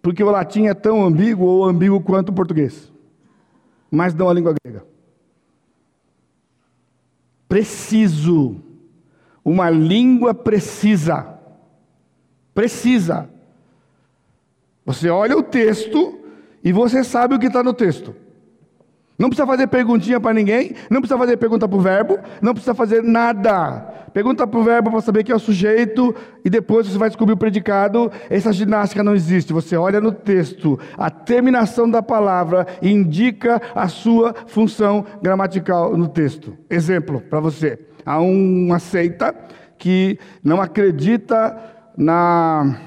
porque o latim é tão ambíguo ou ambíguo quanto o português, mas não a língua grega. Preciso, uma língua precisa, precisa. Você olha o texto e você sabe o que está no texto. Não precisa fazer perguntinha para ninguém, não precisa fazer pergunta para o verbo, não precisa fazer nada. Pergunta para o verbo para saber quem é o sujeito e depois você vai descobrir o predicado. Essa ginástica não existe. Você olha no texto, a terminação da palavra indica a sua função gramatical no texto. Exemplo para você: há uma seita que não acredita na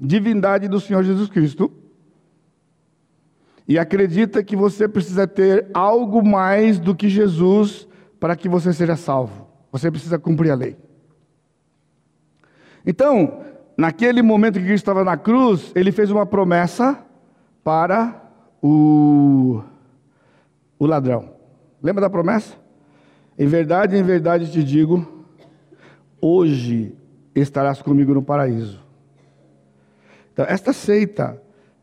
divindade do Senhor Jesus Cristo e acredita que você precisa ter algo mais do que Jesus para que você seja salvo. Você precisa cumprir a lei. Então, naquele momento que Cristo estava na cruz, ele fez uma promessa para o, o ladrão. Lembra da promessa? Em verdade, em verdade te digo, hoje estarás comigo no paraíso. Então, esta seita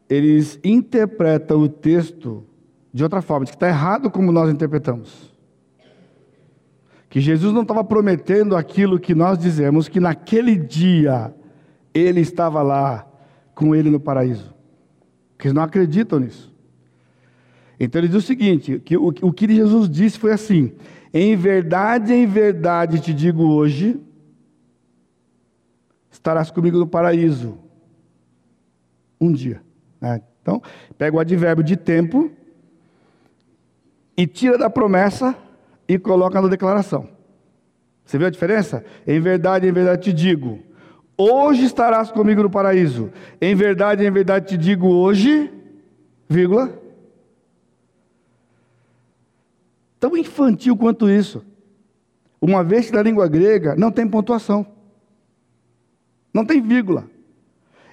eles interpretam o texto de outra forma, de que está errado como nós interpretamos. Que Jesus não estava prometendo aquilo que nós dizemos, que naquele dia ele estava lá com ele no paraíso. Porque eles não acreditam nisso. Então ele diz o seguinte: que o, o que Jesus disse foi assim: em verdade, em verdade te digo hoje, estarás comigo no paraíso. Um dia. Né? Então, pega o advérbio de tempo e tira da promessa e coloca na declaração. Você viu a diferença? Em verdade, em verdade te digo, hoje estarás comigo no paraíso. Em verdade, em verdade te digo hoje, vírgula. Tão infantil quanto isso. Uma vez que na língua grega não tem pontuação. Não tem vírgula.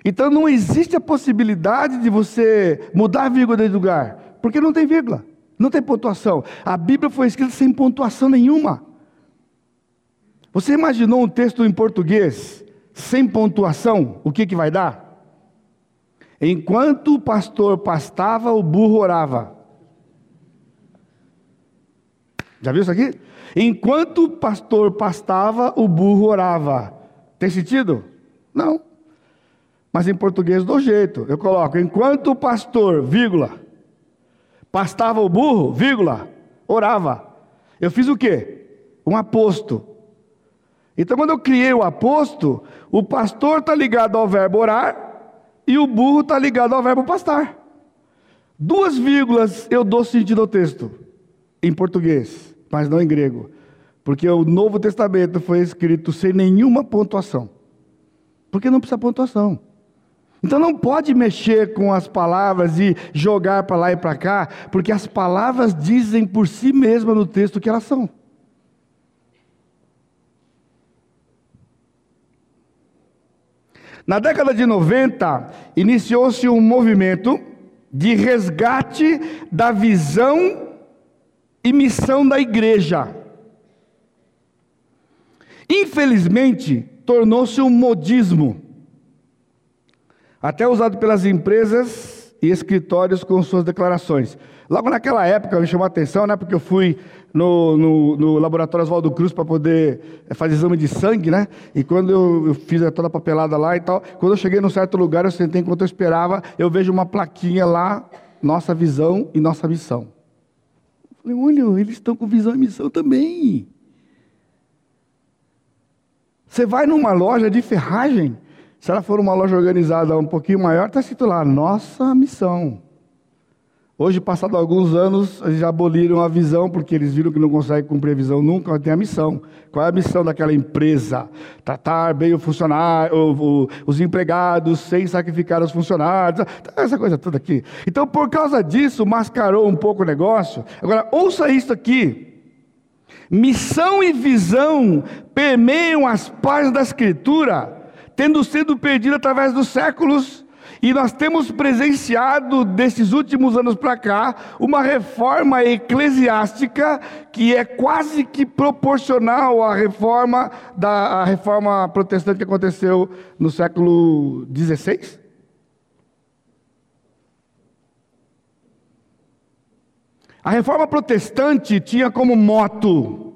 Então não existe a possibilidade de você mudar a vírgula de lugar, porque não tem vírgula, não tem pontuação. A Bíblia foi escrita sem pontuação nenhuma. Você imaginou um texto em português sem pontuação? O que, que vai dar? Enquanto o pastor pastava, o burro orava. Já viu isso aqui? Enquanto o pastor pastava, o burro orava. Tem sentido? Não. Mas em português do jeito. Eu coloco, enquanto o pastor, vírgula, pastava o burro, vírgula, orava. Eu fiz o quê? Um aposto. Então, quando eu criei o aposto, o pastor está ligado ao verbo orar e o burro está ligado ao verbo pastar. Duas vírgulas eu dou sentido ao texto, em português, mas não em grego, porque o Novo Testamento foi escrito sem nenhuma pontuação, porque não precisa pontuação. Então não pode mexer com as palavras e jogar para lá e para cá, porque as palavras dizem por si mesmas no texto o que elas são. Na década de 90, iniciou-se um movimento de resgate da visão e missão da igreja. Infelizmente, tornou-se um modismo, até usado pelas empresas e escritórios com suas declarações. Logo naquela época me chamou a atenção, né, porque eu fui no, no, no laboratório Oswaldo Cruz para poder eh, fazer exame de sangue, né? E quando eu, eu, fiz toda a papelada lá e tal, quando eu cheguei num certo lugar, eu sentei enquanto eu esperava, eu vejo uma plaquinha lá, nossa visão e nossa missão. Eu falei, olha, eles estão com visão e missão também. Você vai numa loja de ferragem, se ela for uma loja organizada um pouquinho maior, está escrito lá, nossa missão. Hoje, passado alguns anos, eles aboliram a visão, porque eles viram que não conseguem cumprir a visão nunca, tem a missão. Qual é a missão daquela empresa? Tratar bem o funcionário, o, o, os empregados sem sacrificar os funcionários, essa coisa toda aqui. Então, por causa disso, mascarou um pouco o negócio. Agora, ouça isso aqui. Missão e visão permeiam as páginas da Escritura, tendo sido perdidas através dos séculos e nós temos presenciado, desses últimos anos para cá, uma reforma eclesiástica que é quase que proporcional à reforma, da, à reforma protestante que aconteceu no século XVI. A reforma protestante tinha como moto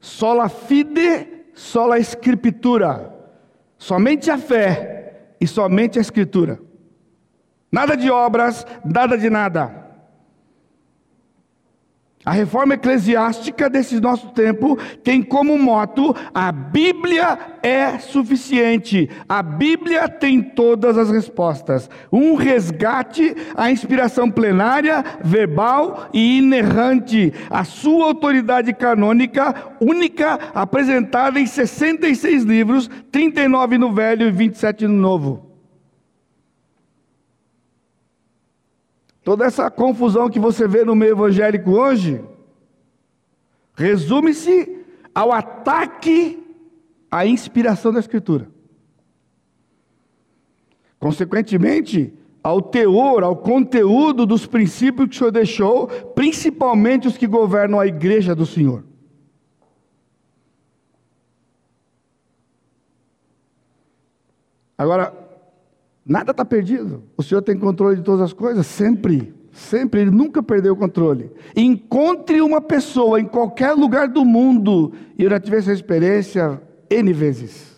sola fide, sola escritura. Somente a fé e somente a escritura. Nada de obras, nada de nada. A reforma eclesiástica desse nosso tempo tem como moto: a Bíblia é suficiente, a Bíblia tem todas as respostas. Um resgate à inspiração plenária, verbal e inerrante, a sua autoridade canônica única, apresentada em 66 livros, 39 no Velho e 27 no Novo. Toda essa confusão que você vê no meio evangélico hoje, resume-se ao ataque à inspiração da Escritura. Consequentemente, ao teor, ao conteúdo dos princípios que o Senhor deixou, principalmente os que governam a igreja do Senhor. Agora, Nada está perdido. O Senhor tem controle de todas as coisas, sempre. Sempre, Ele nunca perdeu o controle. Encontre uma pessoa em qualquer lugar do mundo, e eu já tive essa experiência N vezes.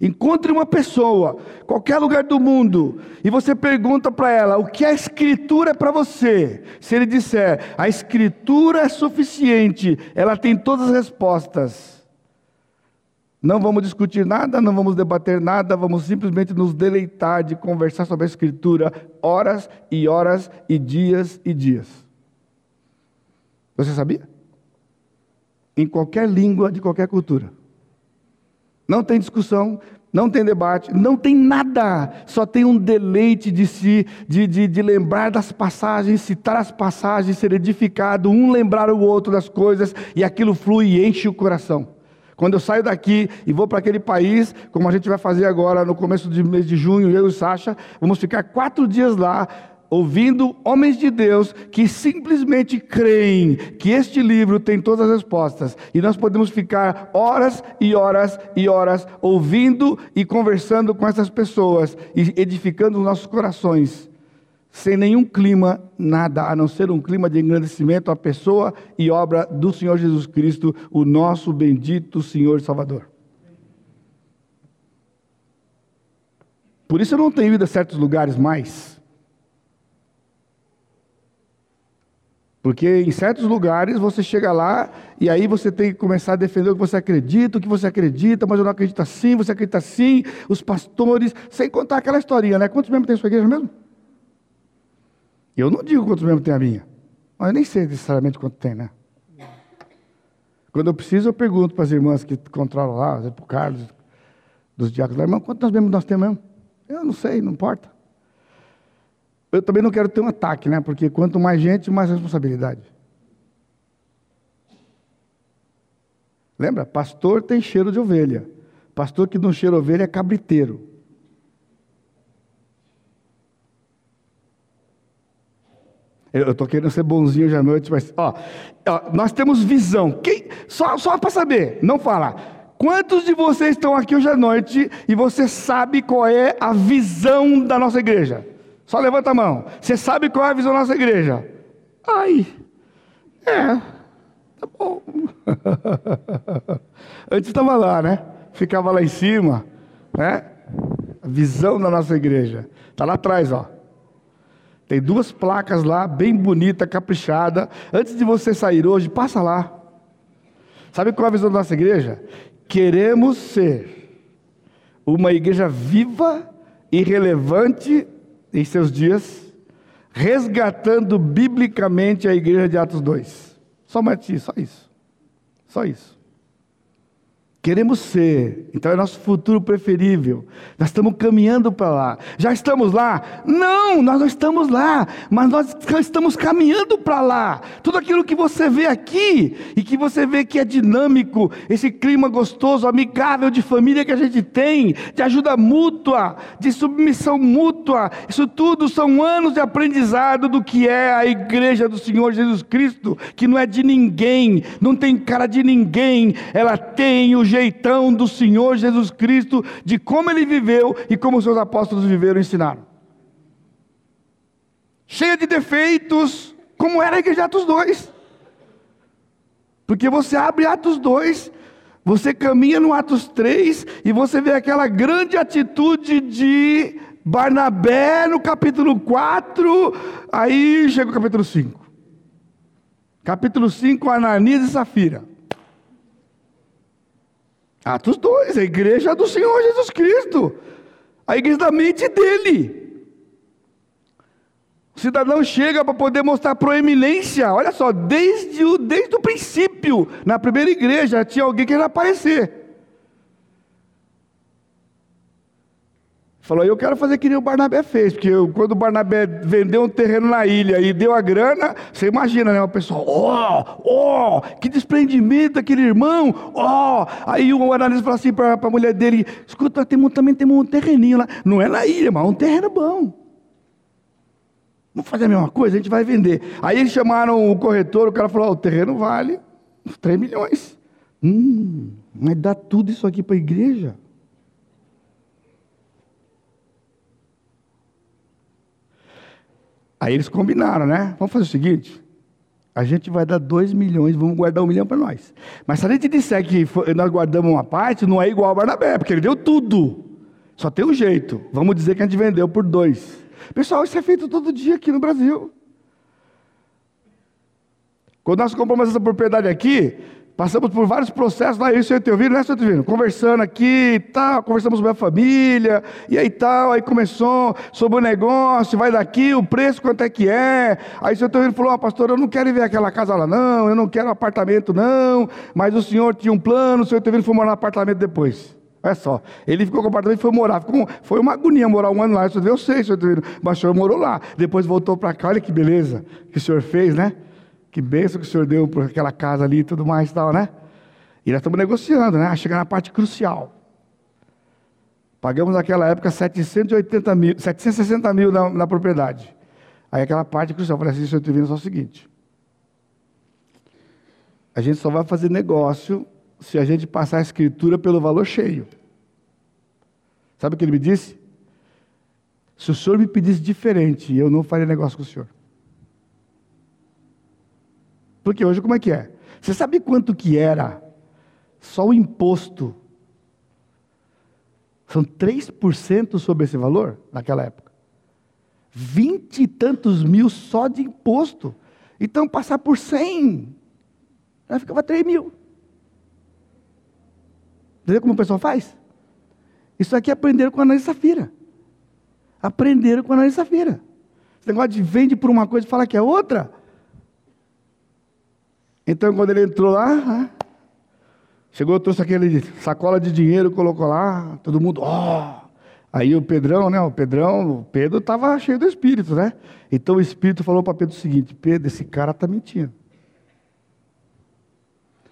Encontre uma pessoa, qualquer lugar do mundo, e você pergunta para ela o que a Escritura é para você. Se ele disser, a Escritura é suficiente, ela tem todas as respostas. Não vamos discutir nada, não vamos debater nada, vamos simplesmente nos deleitar de conversar sobre a Escritura horas e horas e dias e dias. Você sabia? Em qualquer língua de qualquer cultura. Não tem discussão, não tem debate, não tem nada, só tem um deleite de si, de, de, de lembrar das passagens, citar as passagens, ser edificado, um lembrar o outro das coisas, e aquilo flui e enche o coração. Quando eu saio daqui e vou para aquele país, como a gente vai fazer agora no começo do mês de junho, eu e o Sacha, vamos ficar quatro dias lá ouvindo homens de Deus que simplesmente creem que este livro tem todas as respostas. E nós podemos ficar horas e horas e horas ouvindo e conversando com essas pessoas e edificando os nossos corações sem nenhum clima, nada, a não ser um clima de engrandecimento à pessoa e obra do Senhor Jesus Cristo, o nosso bendito Senhor e Salvador. Por isso eu não tenho ido a certos lugares mais. Porque em certos lugares você chega lá e aí você tem que começar a defender o que você acredita, o que você acredita, mas eu não acredito assim, você acredita assim, os pastores, sem contar aquela historinha, né? Quantos membros tem sua igreja mesmo? Eu não digo quantos membros tem a minha, mas eu nem sei necessariamente quanto tem, né? Quando eu preciso, eu pergunto para as irmãs que controlam lá, para o Carlos, dos diáconos lá, irmão, quantos membros nós temos mesmo? Eu não sei, não importa. Eu também não quero ter um ataque, né? Porque quanto mais gente, mais responsabilidade. Lembra? Pastor tem cheiro de ovelha. Pastor que não cheira ovelha é cabriteiro. Eu estou querendo ser bonzinho hoje à noite, mas ó, ó nós temos visão. Quem, só só para saber, não fala. Quantos de vocês estão aqui hoje à noite e você sabe qual é a visão da nossa igreja? Só levanta a mão. Você sabe qual é a visão da nossa igreja? Ai, é, tá bom. Antes estava lá, né? Ficava lá em cima, né? A visão da nossa igreja. Está lá atrás, ó. Tem duas placas lá, bem bonita, caprichada. Antes de você sair hoje, passa lá. Sabe qual é a visão da nossa igreja? Queremos ser uma igreja viva e relevante em seus dias, resgatando biblicamente a igreja de Atos 2. Somente isso, só isso. Só isso. Queremos ser, então é nosso futuro preferível. Nós estamos caminhando para lá. Já estamos lá? Não, nós não estamos lá, mas nós estamos caminhando para lá. Tudo aquilo que você vê aqui e que você vê que é dinâmico, esse clima gostoso, amigável de família que a gente tem, de ajuda mútua, de submissão mútua, isso tudo são anos de aprendizado do que é a igreja do Senhor Jesus Cristo, que não é de ninguém, não tem cara de ninguém, ela tem o jeitão do Senhor Jesus Cristo, de como ele viveu e como os seus apóstolos viveram e ensinaram. Cheia de defeitos, como era a igreja de Atos 2. Porque você abre Atos 2, você caminha no Atos 3 e você vê aquela grande atitude de Barnabé no capítulo 4, aí chega o capítulo 5. Capítulo 5, Ananias e Safira. Atos 2, a igreja do Senhor Jesus Cristo, a igreja da mente dele. O cidadão chega para poder mostrar proeminência, olha só, desde o, desde o princípio, na primeira igreja, tinha alguém que ia aparecer. Falou, eu quero fazer que nem o Barnabé fez, porque eu, quando o Barnabé vendeu um terreno na ilha e deu a grana, você imagina, né? O pessoal, ó, oh, ó, oh, que desprendimento daquele irmão, ó. Oh. Aí o analista falou assim para a mulher dele: escuta, tem, também tem um terreninho lá, não é na ilha, mas é um terreno bom. Vamos fazer a mesma coisa, a gente vai vender. Aí eles chamaram o corretor, o cara falou: oh, o terreno vale 3 milhões. Hum, mas dá tudo isso aqui para a igreja? Aí eles combinaram, né? Vamos fazer o seguinte: a gente vai dar 2 milhões, vamos guardar um milhão para nós. Mas se a gente disser que nós guardamos uma parte, não é igual ao Barnabé, porque ele deu tudo. Só tem um jeito. Vamos dizer que a gente vendeu por dois. Pessoal, isso é feito todo dia aqui no Brasil. Quando nós compramos essa propriedade aqui, Passamos por vários processos, lá eu e né, Teovino? Conversando aqui e tal, conversamos sobre a família, e aí tal, aí começou sobre o negócio, vai daqui, o preço, quanto é que é. Aí o seu Teovino falou, oh, pastor, eu não quero ver aquela casa lá não, eu não quero apartamento não, mas o senhor tinha um plano, o seu Teovino foi morar no apartamento depois. Olha só, ele ficou com o apartamento e foi morar. Ficou, foi uma agonia morar um ano lá. Eu sei, senhor Teovino, mas o senhor morou lá. Depois voltou para cá, olha que beleza que o senhor fez, né? Que bênção que o senhor deu por aquela casa ali e tudo mais e tal, né? E nós estamos negociando, né? Chegar na parte crucial. Pagamos naquela época 780 mil, 760 mil na, na propriedade. Aí aquela parte crucial. Eu falei assim, senhor Trivino, só o seguinte. A gente só vai fazer negócio se a gente passar a escritura pelo valor cheio. Sabe o que ele me disse? Se o senhor me pedisse diferente, eu não faria negócio com o senhor. Porque hoje como é que é? Você sabe quanto que era só o imposto São 3% sobre esse valor naquela época. Vinte e tantos mil só de imposto. Então, passar por 100, aí ficava 3 mil. Entendeu como o pessoal faz? Isso aqui é aprender com a Ana Safira. Aprenderam com a Ana Safira. Esse negócio de vende por uma coisa e fala que é outra. Então, quando ele entrou lá, chegou, trouxe aquele sacola de dinheiro, colocou lá, todo mundo, ó. Oh! Aí o Pedrão, né? O Pedrão, o Pedro estava cheio do Espírito, né? Então o Espírito falou para Pedro o seguinte: Pedro, esse cara está mentindo.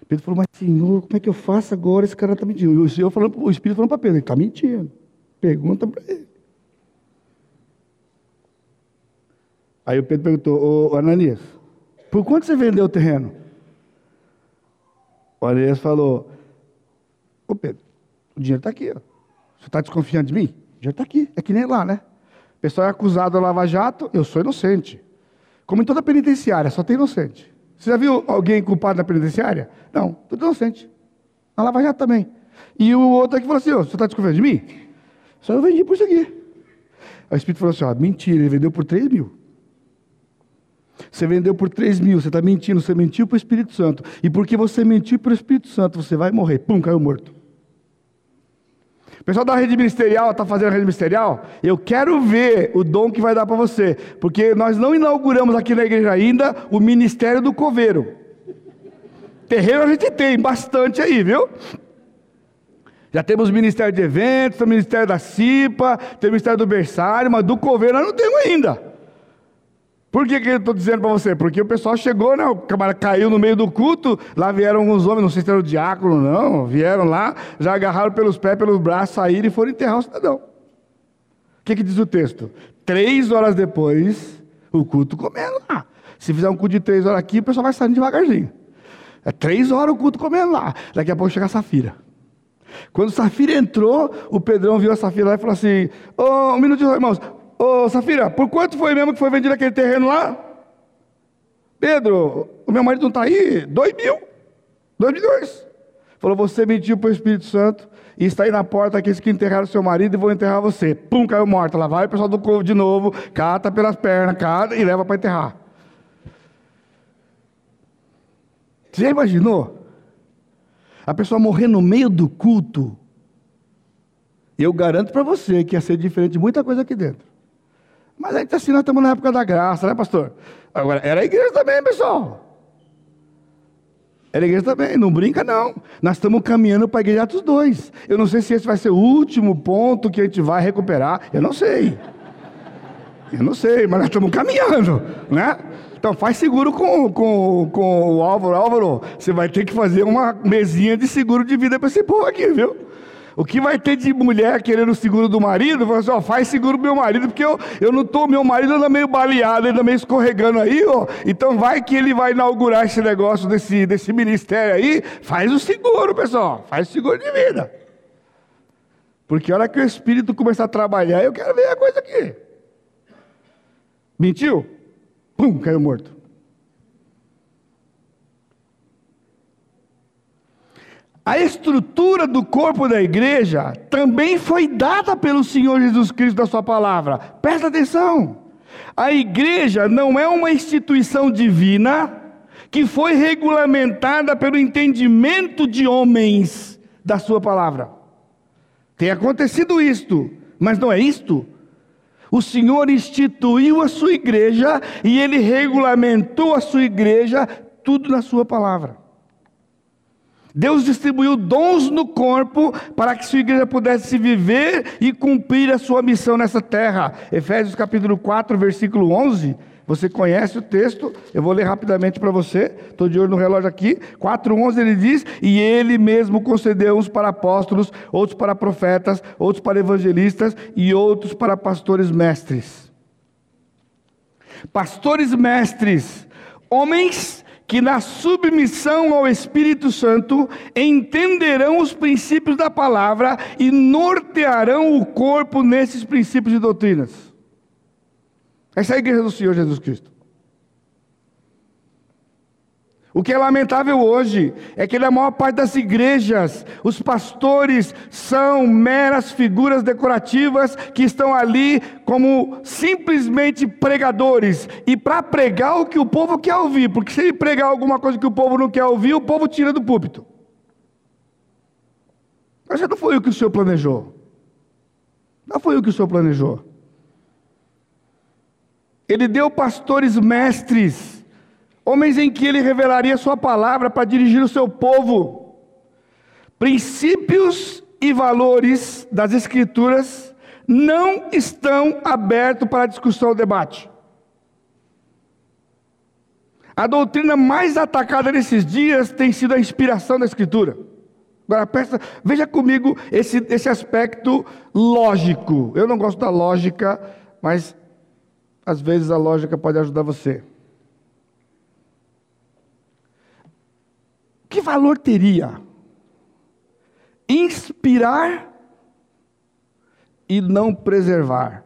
Pedro falou, mas Senhor, como é que eu faço agora? Esse cara está mentindo. E o, Senhor falando, o Espírito falando para Pedro, ele está mentindo. Pergunta para ele. Aí o Pedro perguntou, ô Ananias, por quanto você vendeu o terreno? O Ananias falou, ô Pedro, o dinheiro está aqui, ó. Você está desconfiando de mim? O dinheiro está aqui, é que nem lá, né? O pessoal é acusado a Lava Jato, eu sou inocente. Como em toda penitenciária, só tem inocente. Você já viu alguém culpado na penitenciária? Não, tudo inocente. Na Lava Jato também. E o outro aqui falou assim: oh, você está desconfiando de mim? Só eu vendi por isso aqui. Aí o Espírito falou assim: ó, mentira, ele vendeu por 3 mil. Você vendeu por 3 mil, você está mentindo, você mentiu para o Espírito Santo. E porque você mentiu para o Espírito Santo, você vai morrer. Pum, caiu morto. O pessoal da rede ministerial está fazendo a rede ministerial. Eu quero ver o dom que vai dar para você. Porque nós não inauguramos aqui na igreja ainda o ministério do coveiro. Terreiro a gente tem bastante aí, viu? Já temos o Ministério de Eventos, o Ministério da CIPA, tem o Ministério do Berçário, mas do coveiro nós não temos ainda. Por que, que eu estou dizendo para você? Porque o pessoal chegou, né? O camarada caiu no meio do culto, lá vieram alguns homens, não sei se era o diácono, não, vieram lá, já agarraram pelos pés, pelos braços, saíram e foram enterrar o cidadão. O que, que diz o texto? Três horas depois, o culto comendo lá. Se fizer um culto de três horas aqui, o pessoal vai saindo devagarzinho. É três horas o culto comendo lá. Daqui a pouco chega a Safira. Quando Safira entrou, o Pedrão viu a Safira lá e falou assim: oh, um minutinho, irmãos, Ô, Safira, por quanto foi mesmo que foi vendido aquele terreno lá? Pedro, o meu marido não está aí? Dois mil. Dois milhões. Falou, você mentiu para o Espírito Santo e está aí na porta aqueles que enterraram seu marido e vão enterrar você. Pum, caiu morta. Lá vai o pessoal do povo de novo, cata pelas pernas, cata e leva para enterrar. Você já imaginou? A pessoa morrer no meio do culto. Eu garanto para você que ia ser diferente de muita coisa aqui dentro. Mas aí assim, nós estamos na época da graça, né, pastor? Agora, era a igreja também, pessoal. Era a igreja também, não brinca não. Nós estamos caminhando para a igreja dos dois. Eu não sei se esse vai ser o último ponto que a gente vai recuperar. Eu não sei. Eu não sei, mas nós estamos caminhando, né? Então faz seguro com, com, com o Álvaro. Álvaro, você vai ter que fazer uma mesinha de seguro de vida para esse povo aqui, viu? O que vai ter de mulher querendo o seguro do marido? Fala assim, ó, faz seguro meu marido, porque eu, eu não tô, meu marido anda meio baleado, anda meio escorregando aí, ó. Então vai que ele vai inaugurar esse negócio desse, desse ministério aí, faz o seguro, pessoal, faz o seguro de vida. Porque a hora que o Espírito começar a trabalhar, eu quero ver a coisa aqui. Mentiu? Pum, caiu morto. A estrutura do corpo da igreja também foi dada pelo Senhor Jesus Cristo da sua palavra. Presta atenção. A igreja não é uma instituição divina que foi regulamentada pelo entendimento de homens da sua palavra. Tem acontecido isto, mas não é isto. O Senhor instituiu a sua igreja e ele regulamentou a sua igreja tudo na sua palavra. Deus distribuiu dons no corpo para que sua igreja pudesse viver e cumprir a sua missão nessa terra. Efésios capítulo 4, versículo 11. Você conhece o texto, eu vou ler rapidamente para você, estou de olho no relógio aqui. 4,11 ele diz: E ele mesmo concedeu uns para apóstolos, outros para profetas, outros para evangelistas e outros para pastores mestres. Pastores mestres, homens que na submissão ao Espírito Santo entenderão os princípios da palavra e nortearão o corpo nesses princípios e doutrinas. Essa é a igreja do Senhor Jesus Cristo. O que é lamentável hoje é que na maior parte das igrejas, os pastores são meras figuras decorativas que estão ali como simplesmente pregadores. E para pregar o que o povo quer ouvir, porque se ele pregar alguma coisa que o povo não quer ouvir, o povo tira do púlpito. Mas já não foi o que o senhor planejou. Não foi o que o senhor planejou. Ele deu pastores mestres homens em que ele revelaria sua palavra para dirigir o seu povo. Princípios e valores das Escrituras não estão abertos para discussão ou debate. A doutrina mais atacada nesses dias tem sido a inspiração da Escritura. Agora, peça, veja comigo esse, esse aspecto lógico. Eu não gosto da lógica, mas às vezes a lógica pode ajudar você. Que valor teria inspirar e não preservar?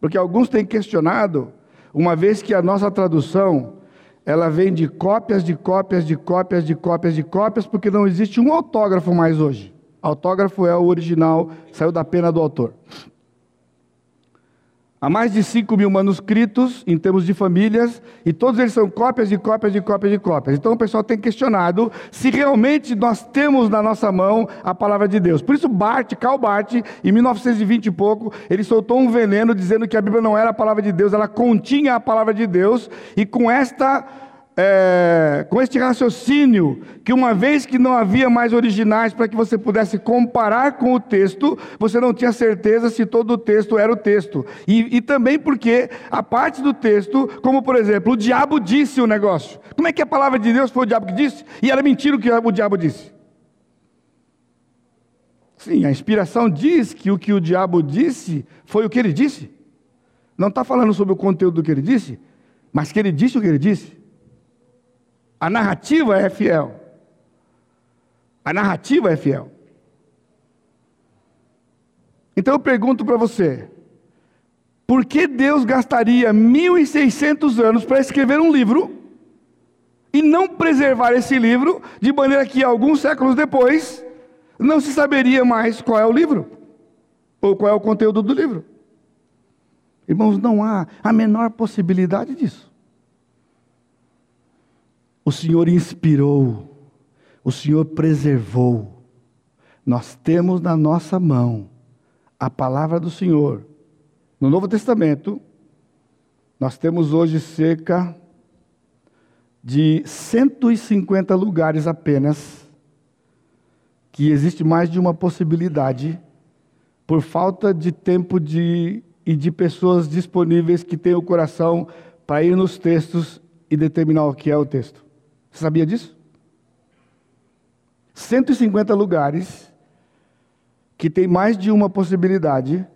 Porque alguns têm questionado, uma vez que a nossa tradução ela vem de cópias, de cópias, de cópias, de cópias, de cópias, porque não existe um autógrafo mais hoje. Autógrafo é o original, saiu da pena do autor. Há mais de 5 mil manuscritos em termos de famílias, e todos eles são cópias de cópias de cópias de cópias. Então o pessoal tem questionado se realmente nós temos na nossa mão a palavra de Deus. Por isso, Bart, Karl Barth, em 1920 e pouco, ele soltou um veneno dizendo que a Bíblia não era a palavra de Deus, ela continha a palavra de Deus, e com esta é, com este raciocínio, que uma vez que não havia mais originais para que você pudesse comparar com o texto, você não tinha certeza se todo o texto era o texto. E, e também porque a parte do texto, como por exemplo, o diabo disse o negócio. Como é que a palavra de Deus foi o diabo que disse? E era mentira o que o diabo disse. Sim, a inspiração diz que o que o diabo disse foi o que ele disse. Não está falando sobre o conteúdo do que ele disse, mas que ele disse o que ele disse. A narrativa é fiel. A narrativa é fiel. Então eu pergunto para você: por que Deus gastaria 1.600 anos para escrever um livro e não preservar esse livro, de maneira que alguns séculos depois não se saberia mais qual é o livro ou qual é o conteúdo do livro? Irmãos, não há a menor possibilidade disso. O Senhor inspirou, o Senhor preservou. Nós temos na nossa mão a palavra do Senhor. No Novo Testamento, nós temos hoje cerca de 150 lugares apenas que existe mais de uma possibilidade por falta de tempo de, e de pessoas disponíveis que têm o coração para ir nos textos e determinar o que é o texto. Você sabia disso? 150 lugares que tem mais de uma possibilidade,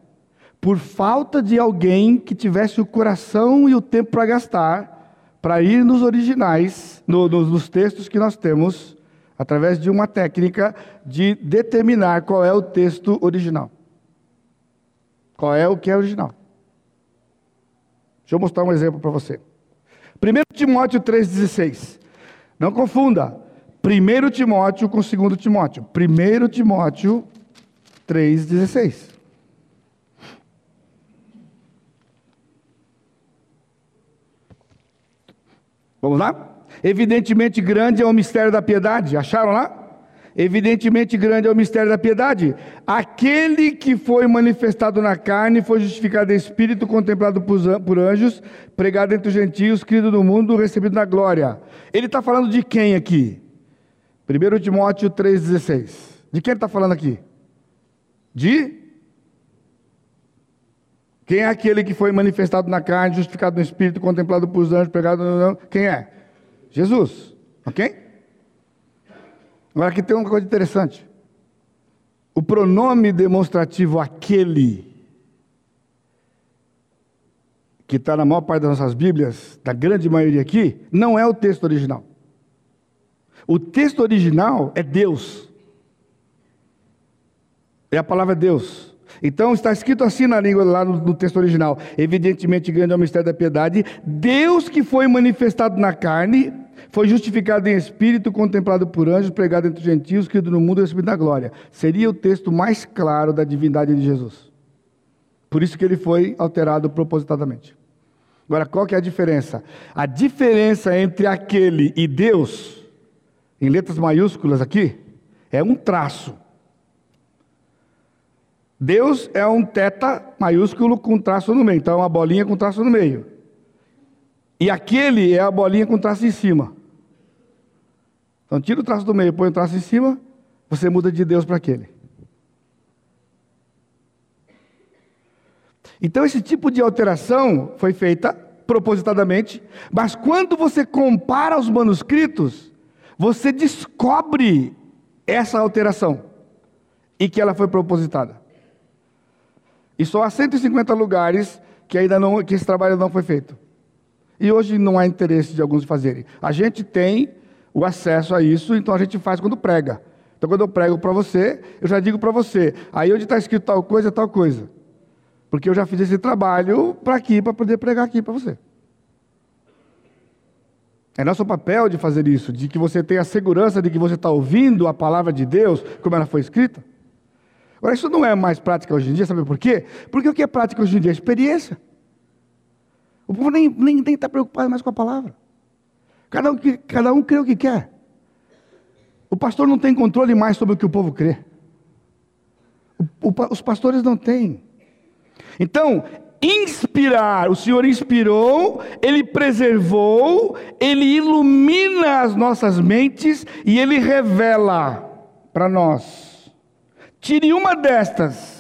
por falta de alguém que tivesse o coração e o tempo para gastar, para ir nos originais, no, nos, nos textos que nós temos, através de uma técnica de determinar qual é o texto original. Qual é o que é original. Deixa eu mostrar um exemplo para você. 1 Timóteo 3,16. Não confunda 1 Timóteo com 2 Timóteo. 1 Timóteo 3,16. Vamos lá? Evidentemente grande é o mistério da piedade. Acharam lá? Evidentemente grande é o mistério da piedade. Aquele que foi manifestado na carne, foi justificado em espírito, contemplado por anjos, pregado entre os gentios, crido no mundo, recebido na glória. Ele está falando de quem aqui? 1 Timóteo 3,16. De quem ele está falando aqui? De? Quem é aquele que foi manifestado na carne, justificado no espírito, contemplado por anjos, pregado no. Quem é? Jesus. Ok? Agora aqui tem uma coisa interessante. O pronome demonstrativo aquele, que está na maior parte das nossas Bíblias, da grande maioria aqui, não é o texto original. O texto original é Deus. É a palavra Deus. Então está escrito assim na língua, lá no, no, texto original: evidentemente grande é o mistério da piedade. Deus que foi manifestado na carne, foi justificado em espírito, contemplado por anjos, pregado entre os gentios, criado no mundo e recebido da glória. Seria o texto mais claro da divindade de Jesus. Por isso que ele foi alterado propositadamente. Agora, qual que é a diferença? A diferença entre aquele e Deus, em letras maiúsculas aqui, é um traço. Deus é um teta maiúsculo com traço no meio, então é uma bolinha com traço no meio. E aquele é a bolinha com traço em cima. Então tira o traço do meio, põe o traço em cima, você muda de Deus para aquele. Então esse tipo de alteração foi feita propositadamente, mas quando você compara os manuscritos, você descobre essa alteração e que ela foi propositada. E só há 150 lugares que ainda não que esse trabalho não foi feito. E hoje não há interesse de alguns fazerem. A gente tem o acesso a isso, então a gente faz quando prega. Então quando eu prego para você, eu já digo para você, aí onde está escrito tal coisa, tal coisa. Porque eu já fiz esse trabalho para aqui, para poder pregar aqui para você. É nosso papel de fazer isso, de que você tenha a segurança de que você está ouvindo a palavra de Deus, como ela foi escrita. Agora, isso não é mais prática hoje em dia, sabe por quê? Porque o que é prática hoje em dia? É experiência. O povo nem está nem, nem tá preocupado mais com a palavra. Cada um, cada um crê o que quer. O pastor não tem controle mais sobre o que o povo crê. O, o, os pastores não têm. Então, inspirar, o Senhor inspirou, Ele preservou, Ele ilumina as nossas mentes e Ele revela para nós. Tire uma destas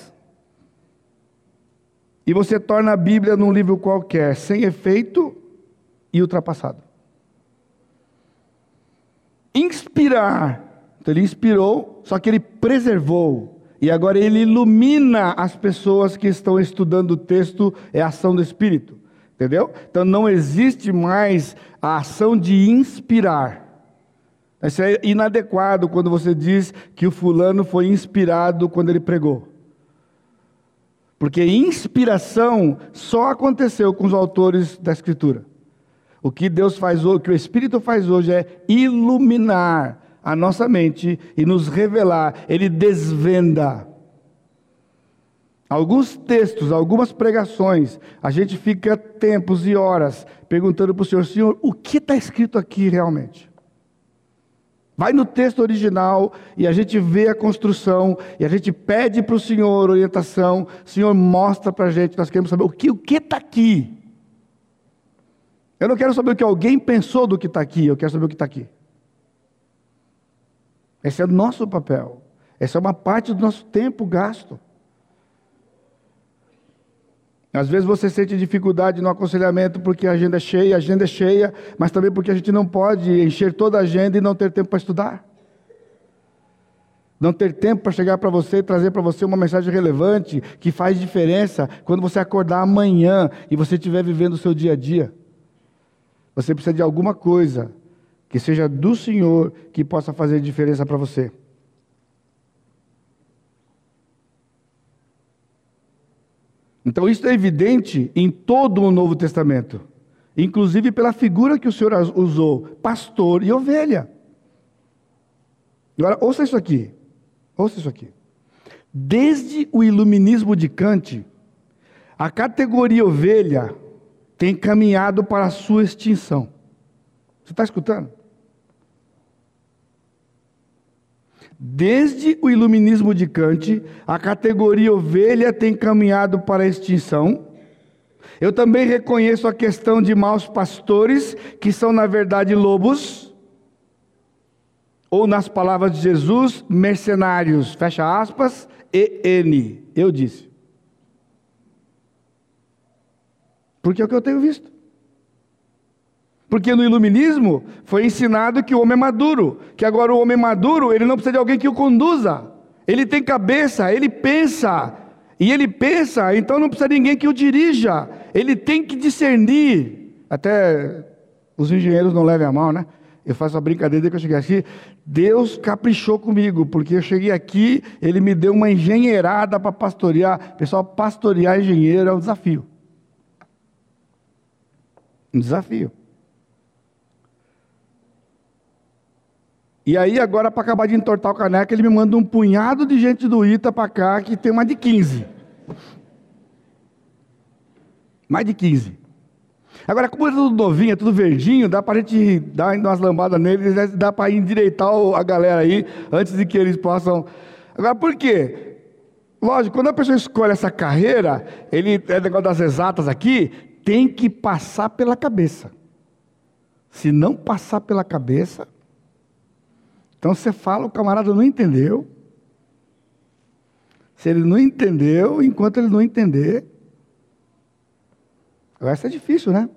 e você torna a Bíblia num livro qualquer, sem efeito e ultrapassado. Inspirar, então ele inspirou, só que ele preservou e agora ele ilumina as pessoas que estão estudando o texto, é a ação do Espírito. Entendeu? Então não existe mais a ação de inspirar. Isso é inadequado quando você diz que o fulano foi inspirado quando ele pregou. Porque inspiração só aconteceu com os autores da Escritura. O que Deus faz hoje, o que o Espírito faz hoje é iluminar a nossa mente e nos revelar, ele desvenda. Alguns textos, algumas pregações, a gente fica tempos e horas perguntando para o Senhor: Senhor, o que está escrito aqui realmente? Vai no texto original e a gente vê a construção e a gente pede para o Senhor orientação. Senhor, mostra para a gente, nós queremos saber o que o está aqui. Eu não quero saber o que alguém pensou do que está aqui, eu quero saber o que está aqui. Esse é o nosso papel. Essa é uma parte do nosso tempo gasto. Às vezes você sente dificuldade no aconselhamento porque a agenda é cheia, a agenda é cheia, mas também porque a gente não pode encher toda a agenda e não ter tempo para estudar. Não ter tempo para chegar para você e trazer para você uma mensagem relevante que faz diferença quando você acordar amanhã e você estiver vivendo o seu dia a dia. Você precisa de alguma coisa que seja do Senhor que possa fazer diferença para você. Então, isso é evidente em todo o Novo Testamento, inclusive pela figura que o Senhor usou: pastor e ovelha. Agora, ouça isso aqui. Ouça isso aqui. Desde o iluminismo de Kant, a categoria ovelha tem caminhado para a sua extinção. Você está escutando? Desde o iluminismo de Kant, a categoria ovelha tem caminhado para a extinção. Eu também reconheço a questão de maus pastores, que são na verdade lobos, ou nas palavras de Jesus, mercenários, fecha aspas, EN. Eu disse. Porque é o que eu tenho visto. Porque no iluminismo foi ensinado que o homem é maduro, que agora o homem maduro, ele não precisa de alguém que o conduza. Ele tem cabeça, ele pensa. E ele pensa, então não precisa de ninguém que o dirija. Ele tem que discernir. Até os engenheiros não levem a mal, né? Eu faço a brincadeira que eu cheguei aqui. Deus caprichou comigo, porque eu cheguei aqui, ele me deu uma engenheirada para pastorear. Pessoal, pastorear engenheiro é um desafio. Um desafio. E aí, agora, para acabar de entortar o caneco, ele me manda um punhado de gente do ITA para cá, que tem mais de 15. Mais de 15. Agora, como é tudo novinho, é tudo verdinho, dá para a gente dar umas lambadas neles, né? dá para endireitar a galera aí, antes de que eles possam. Agora, por quê? Lógico, quando a pessoa escolhe essa carreira, ele é negócio das exatas aqui, tem que passar pela cabeça. Se não passar pela cabeça, então você fala, o camarada não entendeu. Se ele não entendeu, enquanto ele não entender, vai ser difícil, né?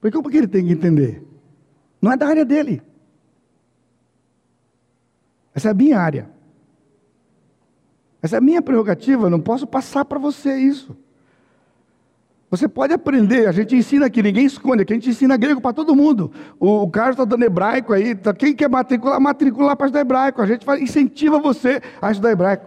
Porque por que ele tem que entender? Não é da área dele. Essa é a minha área. Essa é a minha prerrogativa, eu não posso passar para você isso. Você pode aprender, a gente ensina aqui, ninguém esconde, aqui a gente ensina grego para todo mundo. O, o Carlos está dando hebraico aí, tá, quem quer matricular, matricular para estudar hebraico. A gente incentiva você a estudar hebraico.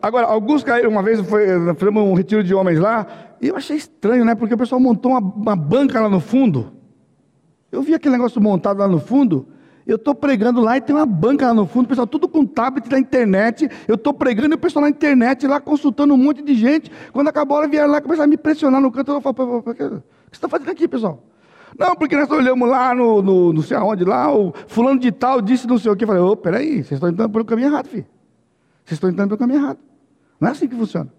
Agora, alguns caíram, uma vez foi, fizemos um retiro de homens lá, e eu achei estranho, né? Porque o pessoal montou uma, uma banca lá no fundo. Eu vi aquele negócio montado lá no fundo, eu estou pregando lá e tem uma banca lá no fundo, pessoal tudo com tablet da internet. Eu estou pregando e o pessoal na internet lá consultando um monte de gente. Quando acabou a vieram lá começaram a me pressionar no canto. Eu falo, o que você está fazendo aqui, pessoal? Não, porque nós olhamos lá no, no não sei aonde, lá, o fulano de tal disse não sei o que. Eu falei, ô, oh, peraí, vocês estão entrando pelo caminho errado, filho. Vocês estão entrando pelo caminho errado. Não é assim que funciona.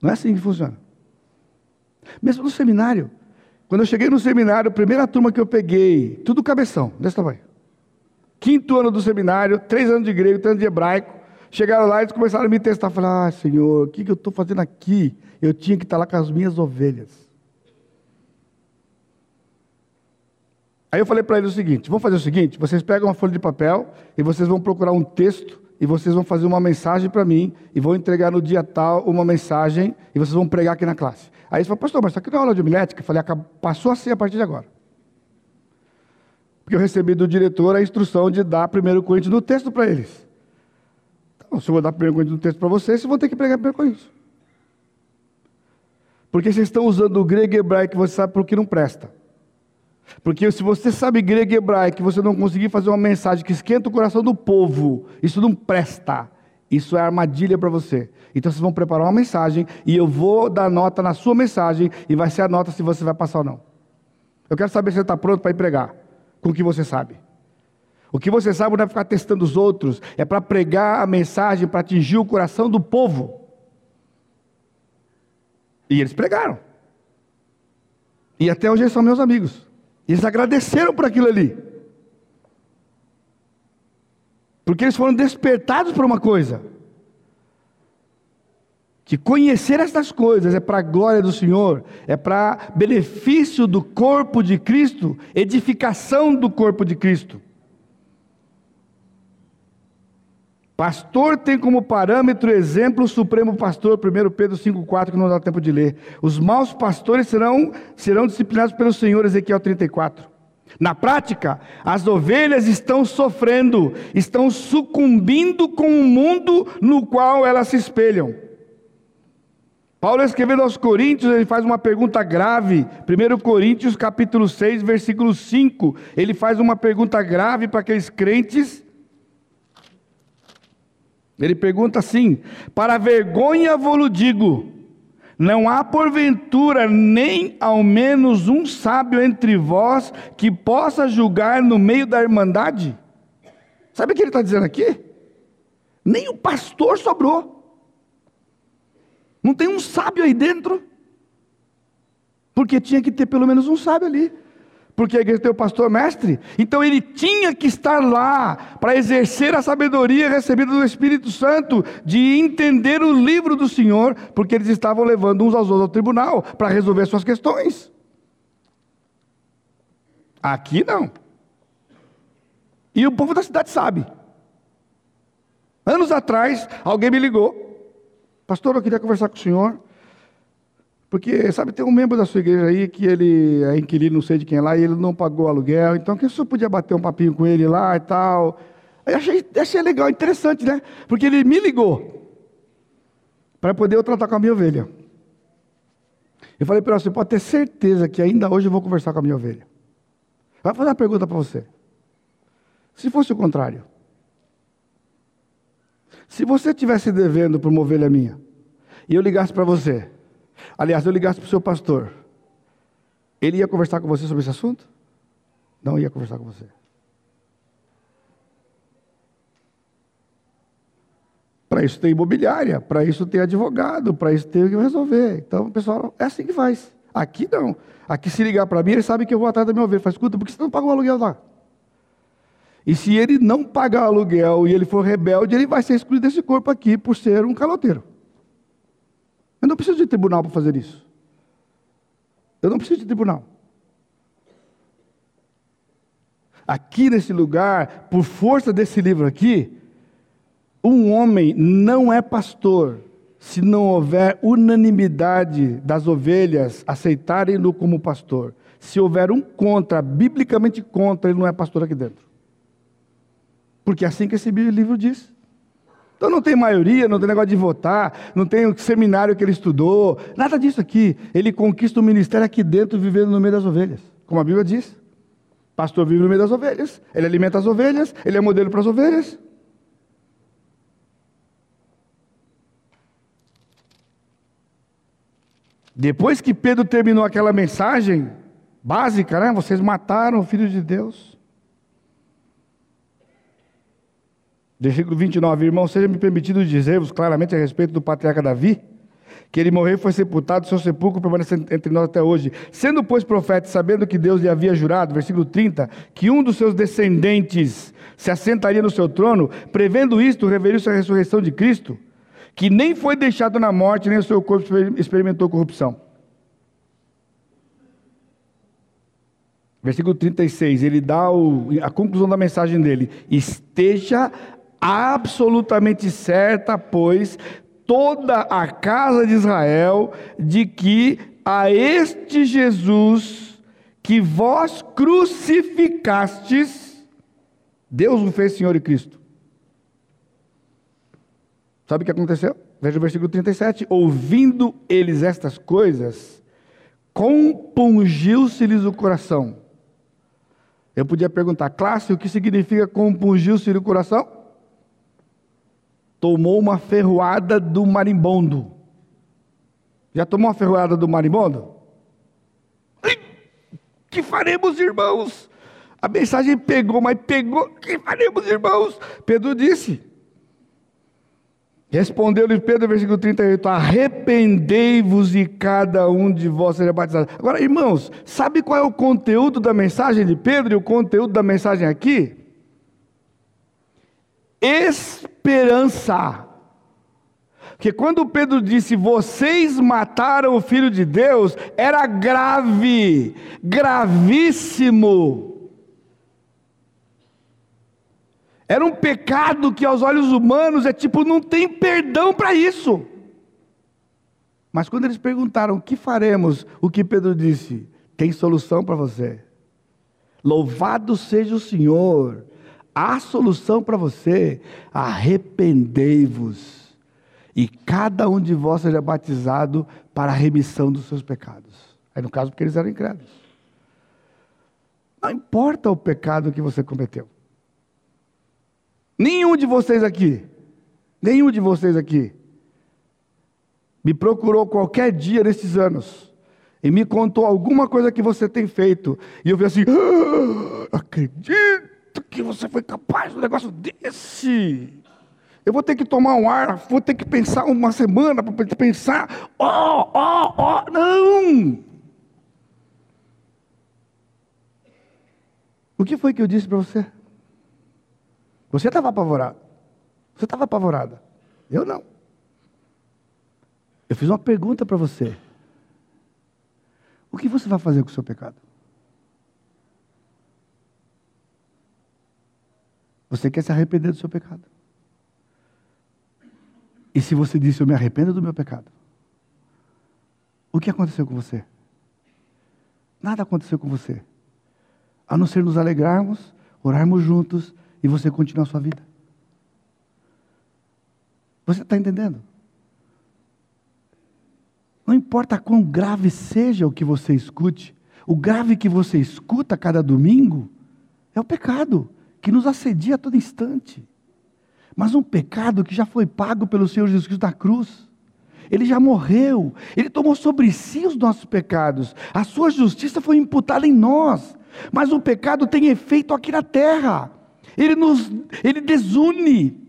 Não é assim que funciona. Mesmo no seminário. Quando eu cheguei no seminário, a primeira turma que eu peguei, tudo cabeção, desse tamanho. Quinto ano do seminário, três anos de grego, três anos de hebraico. Chegaram lá e eles começaram a me testar. Falaram, ah, Senhor, o que, que eu estou fazendo aqui? Eu tinha que estar lá com as minhas ovelhas. Aí eu falei para eles o seguinte: vamos fazer o seguinte, vocês pegam uma folha de papel e vocês vão procurar um texto e vocês vão fazer uma mensagem para mim e vão entregar no dia tal uma mensagem e vocês vão pregar aqui na classe. Aí ele falou, pastor, mas isso aqui não é aula de homilética? Eu falei, passou a ser a partir de agora. Porque eu recebi do diretor a instrução de dar primeiro Coríntios no texto para eles. Então, se eu vou dar primeiro Coríntios no texto para vocês, vocês vão ter que pregar primeiro Coríntios. Porque vocês estão usando o grego e hebraico você sabe por que não presta. Porque se você sabe grego e hebraico e você não conseguir fazer uma mensagem que esquenta o coração do povo, isso não presta. Isso é armadilha para você. Então vocês vão preparar uma mensagem e eu vou dar nota na sua mensagem e vai ser a nota se você vai passar ou não. Eu quero saber se você está pronto para pregar com o que você sabe. O que você sabe não é ficar testando os outros, é para pregar a mensagem, para atingir o coração do povo. E eles pregaram. E até hoje eles são meus amigos. Eles agradeceram por aquilo ali. Porque eles foram despertados por uma coisa. Que conhecer estas coisas é para a glória do Senhor, é para benefício do corpo de Cristo, edificação do corpo de Cristo. Pastor tem como parâmetro exemplo o Supremo Pastor, 1 Pedro 5,4, que não dá tempo de ler. Os maus pastores serão, serão disciplinados pelo Senhor, Ezequiel 34. Na prática, as ovelhas estão sofrendo, estão sucumbindo com o mundo no qual elas se espelham. Paulo escrevendo aos Coríntios, ele faz uma pergunta grave. 1 Coríntios capítulo 6, versículo 5, ele faz uma pergunta grave para aqueles crentes. Ele pergunta assim: Para vergonha vou-lo digo, não há porventura nem ao menos um sábio entre vós que possa julgar no meio da irmandade? Sabe o que ele está dizendo aqui? Nem o pastor sobrou. Não tem um sábio aí dentro? Porque tinha que ter pelo menos um sábio ali porque a igreja tem o pastor mestre, então ele tinha que estar lá para exercer a sabedoria recebida do Espírito Santo, de entender o livro do Senhor, porque eles estavam levando uns aos outros ao tribunal para resolver suas questões. Aqui não. E o povo da cidade sabe. Anos atrás, alguém me ligou, pastor, eu queria conversar com o senhor. Porque, sabe, tem um membro da sua igreja aí que ele é inquilino, não sei de quem é lá, e ele não pagou aluguel, então que senhor podia bater um papinho com ele lá e tal. Eu achei, achei legal, interessante, né? Porque ele me ligou para poder eu tratar com a minha ovelha. Eu falei para você pode ter certeza que ainda hoje eu vou conversar com a minha ovelha. Vai fazer uma pergunta para você. Se fosse o contrário, se você estivesse devendo para uma ovelha minha, e eu ligasse para você, aliás, eu ligasse para o seu pastor, ele ia conversar com você sobre esse assunto? Não ia conversar com você. Para isso tem imobiliária, para isso tem advogado, para isso tem que resolver. Então, pessoal, é assim que faz. Aqui não. Aqui se ligar para mim, ele sabe que eu vou atrás da minha ovelha. Faz, escuta, por que você não paga o aluguel lá? E se ele não pagar o aluguel e ele for rebelde, ele vai ser excluído desse corpo aqui por ser um caloteiro. Eu não preciso de tribunal para fazer isso. Eu não preciso de tribunal. Aqui nesse lugar, por força desse livro aqui, um homem não é pastor se não houver unanimidade das ovelhas aceitarem-no como pastor. Se houver um contra, biblicamente contra, ele não é pastor aqui dentro. Porque é assim que esse livro diz. Então não tem maioria, não tem negócio de votar, não tem o seminário que ele estudou, nada disso aqui. Ele conquista o ministério aqui dentro, vivendo no meio das ovelhas, como a Bíblia diz. Pastor vive no meio das ovelhas, ele alimenta as ovelhas, ele é modelo para as ovelhas. Depois que Pedro terminou aquela mensagem básica, né? Vocês mataram o filho de Deus. Versículo 29, irmão, seja me permitido dizer-vos claramente a respeito do patriarca Davi, que ele morreu e foi sepultado, seu sepulcro permanece entre nós até hoje. Sendo, pois, profeta, sabendo que Deus lhe havia jurado, versículo 30, que um dos seus descendentes se assentaria no seu trono, prevendo isto, reveliu-se a ressurreição de Cristo, que nem foi deixado na morte, nem o seu corpo experimentou corrupção. Versículo 36, ele dá o, a conclusão da mensagem dele: Esteja absolutamente certa, pois, toda a casa de Israel, de que a este Jesus que vós crucificastes, Deus o fez Senhor e Cristo. Sabe o que aconteceu? Veja o versículo 37. Ouvindo eles estas coisas, compungiu-se-lhes o coração. Eu podia perguntar, classe, o que significa compungiu-se-lhe o coração? Tomou uma ferroada do marimbondo. Já tomou uma ferroada do marimbondo? Que faremos, irmãos? A mensagem pegou, mas pegou. Que faremos, irmãos? Pedro disse. Respondeu-lhe Pedro, versículo 38, arrependei-vos e cada um de vós seja batizado. Agora, irmãos, sabe qual é o conteúdo da mensagem de Pedro e o conteúdo da mensagem aqui? Esperança. Porque quando Pedro disse, vocês mataram o filho de Deus, era grave, gravíssimo. Era um pecado que aos olhos humanos é tipo, não tem perdão para isso. Mas quando eles perguntaram, o que faremos? O que Pedro disse? Tem solução para você. Louvado seja o Senhor Há solução para você. Arrependei-vos. E cada um de vós seja batizado para a remissão dos seus pecados. Aí no caso, porque eles eram incrédulos. Não importa o pecado que você cometeu. Nenhum de vocês aqui, nenhum de vocês aqui, me procurou qualquer dia nesses anos e me contou alguma coisa que você tem feito. E eu vi assim, ah, acredito que você foi capaz de um negócio desse? Eu vou ter que tomar um ar, vou ter que pensar uma semana para pensar. Ó, ó, ó, não! O que foi que eu disse para você? Você estava apavorado. Você estava apavorada. Eu não. Eu fiz uma pergunta para você. O que você vai fazer com o seu pecado? Você quer se arrepender do seu pecado. E se você disse, eu me arrependo do meu pecado, o que aconteceu com você? Nada aconteceu com você. A não ser nos alegrarmos, orarmos juntos e você continuar a sua vida. Você está entendendo? Não importa quão grave seja o que você escute, o grave que você escuta cada domingo é o pecado que nos assedia a todo instante. Mas um pecado que já foi pago pelo Senhor Jesus Cristo na cruz. Ele já morreu, ele tomou sobre si os nossos pecados, a sua justiça foi imputada em nós. Mas o pecado tem efeito aqui na terra, ele nos ele desune,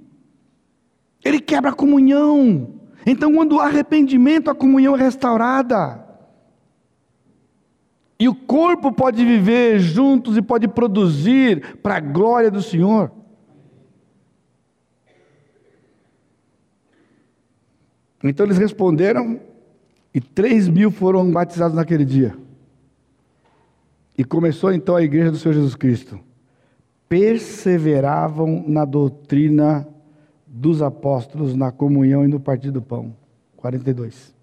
ele quebra a comunhão. Então, quando há arrependimento, a comunhão é restaurada. E o corpo pode viver juntos e pode produzir para a glória do Senhor. Então eles responderam, e três mil foram batizados naquele dia. E começou então a igreja do Senhor Jesus Cristo. Perseveravam na doutrina dos apóstolos, na comunhão e no partir do pão. 42.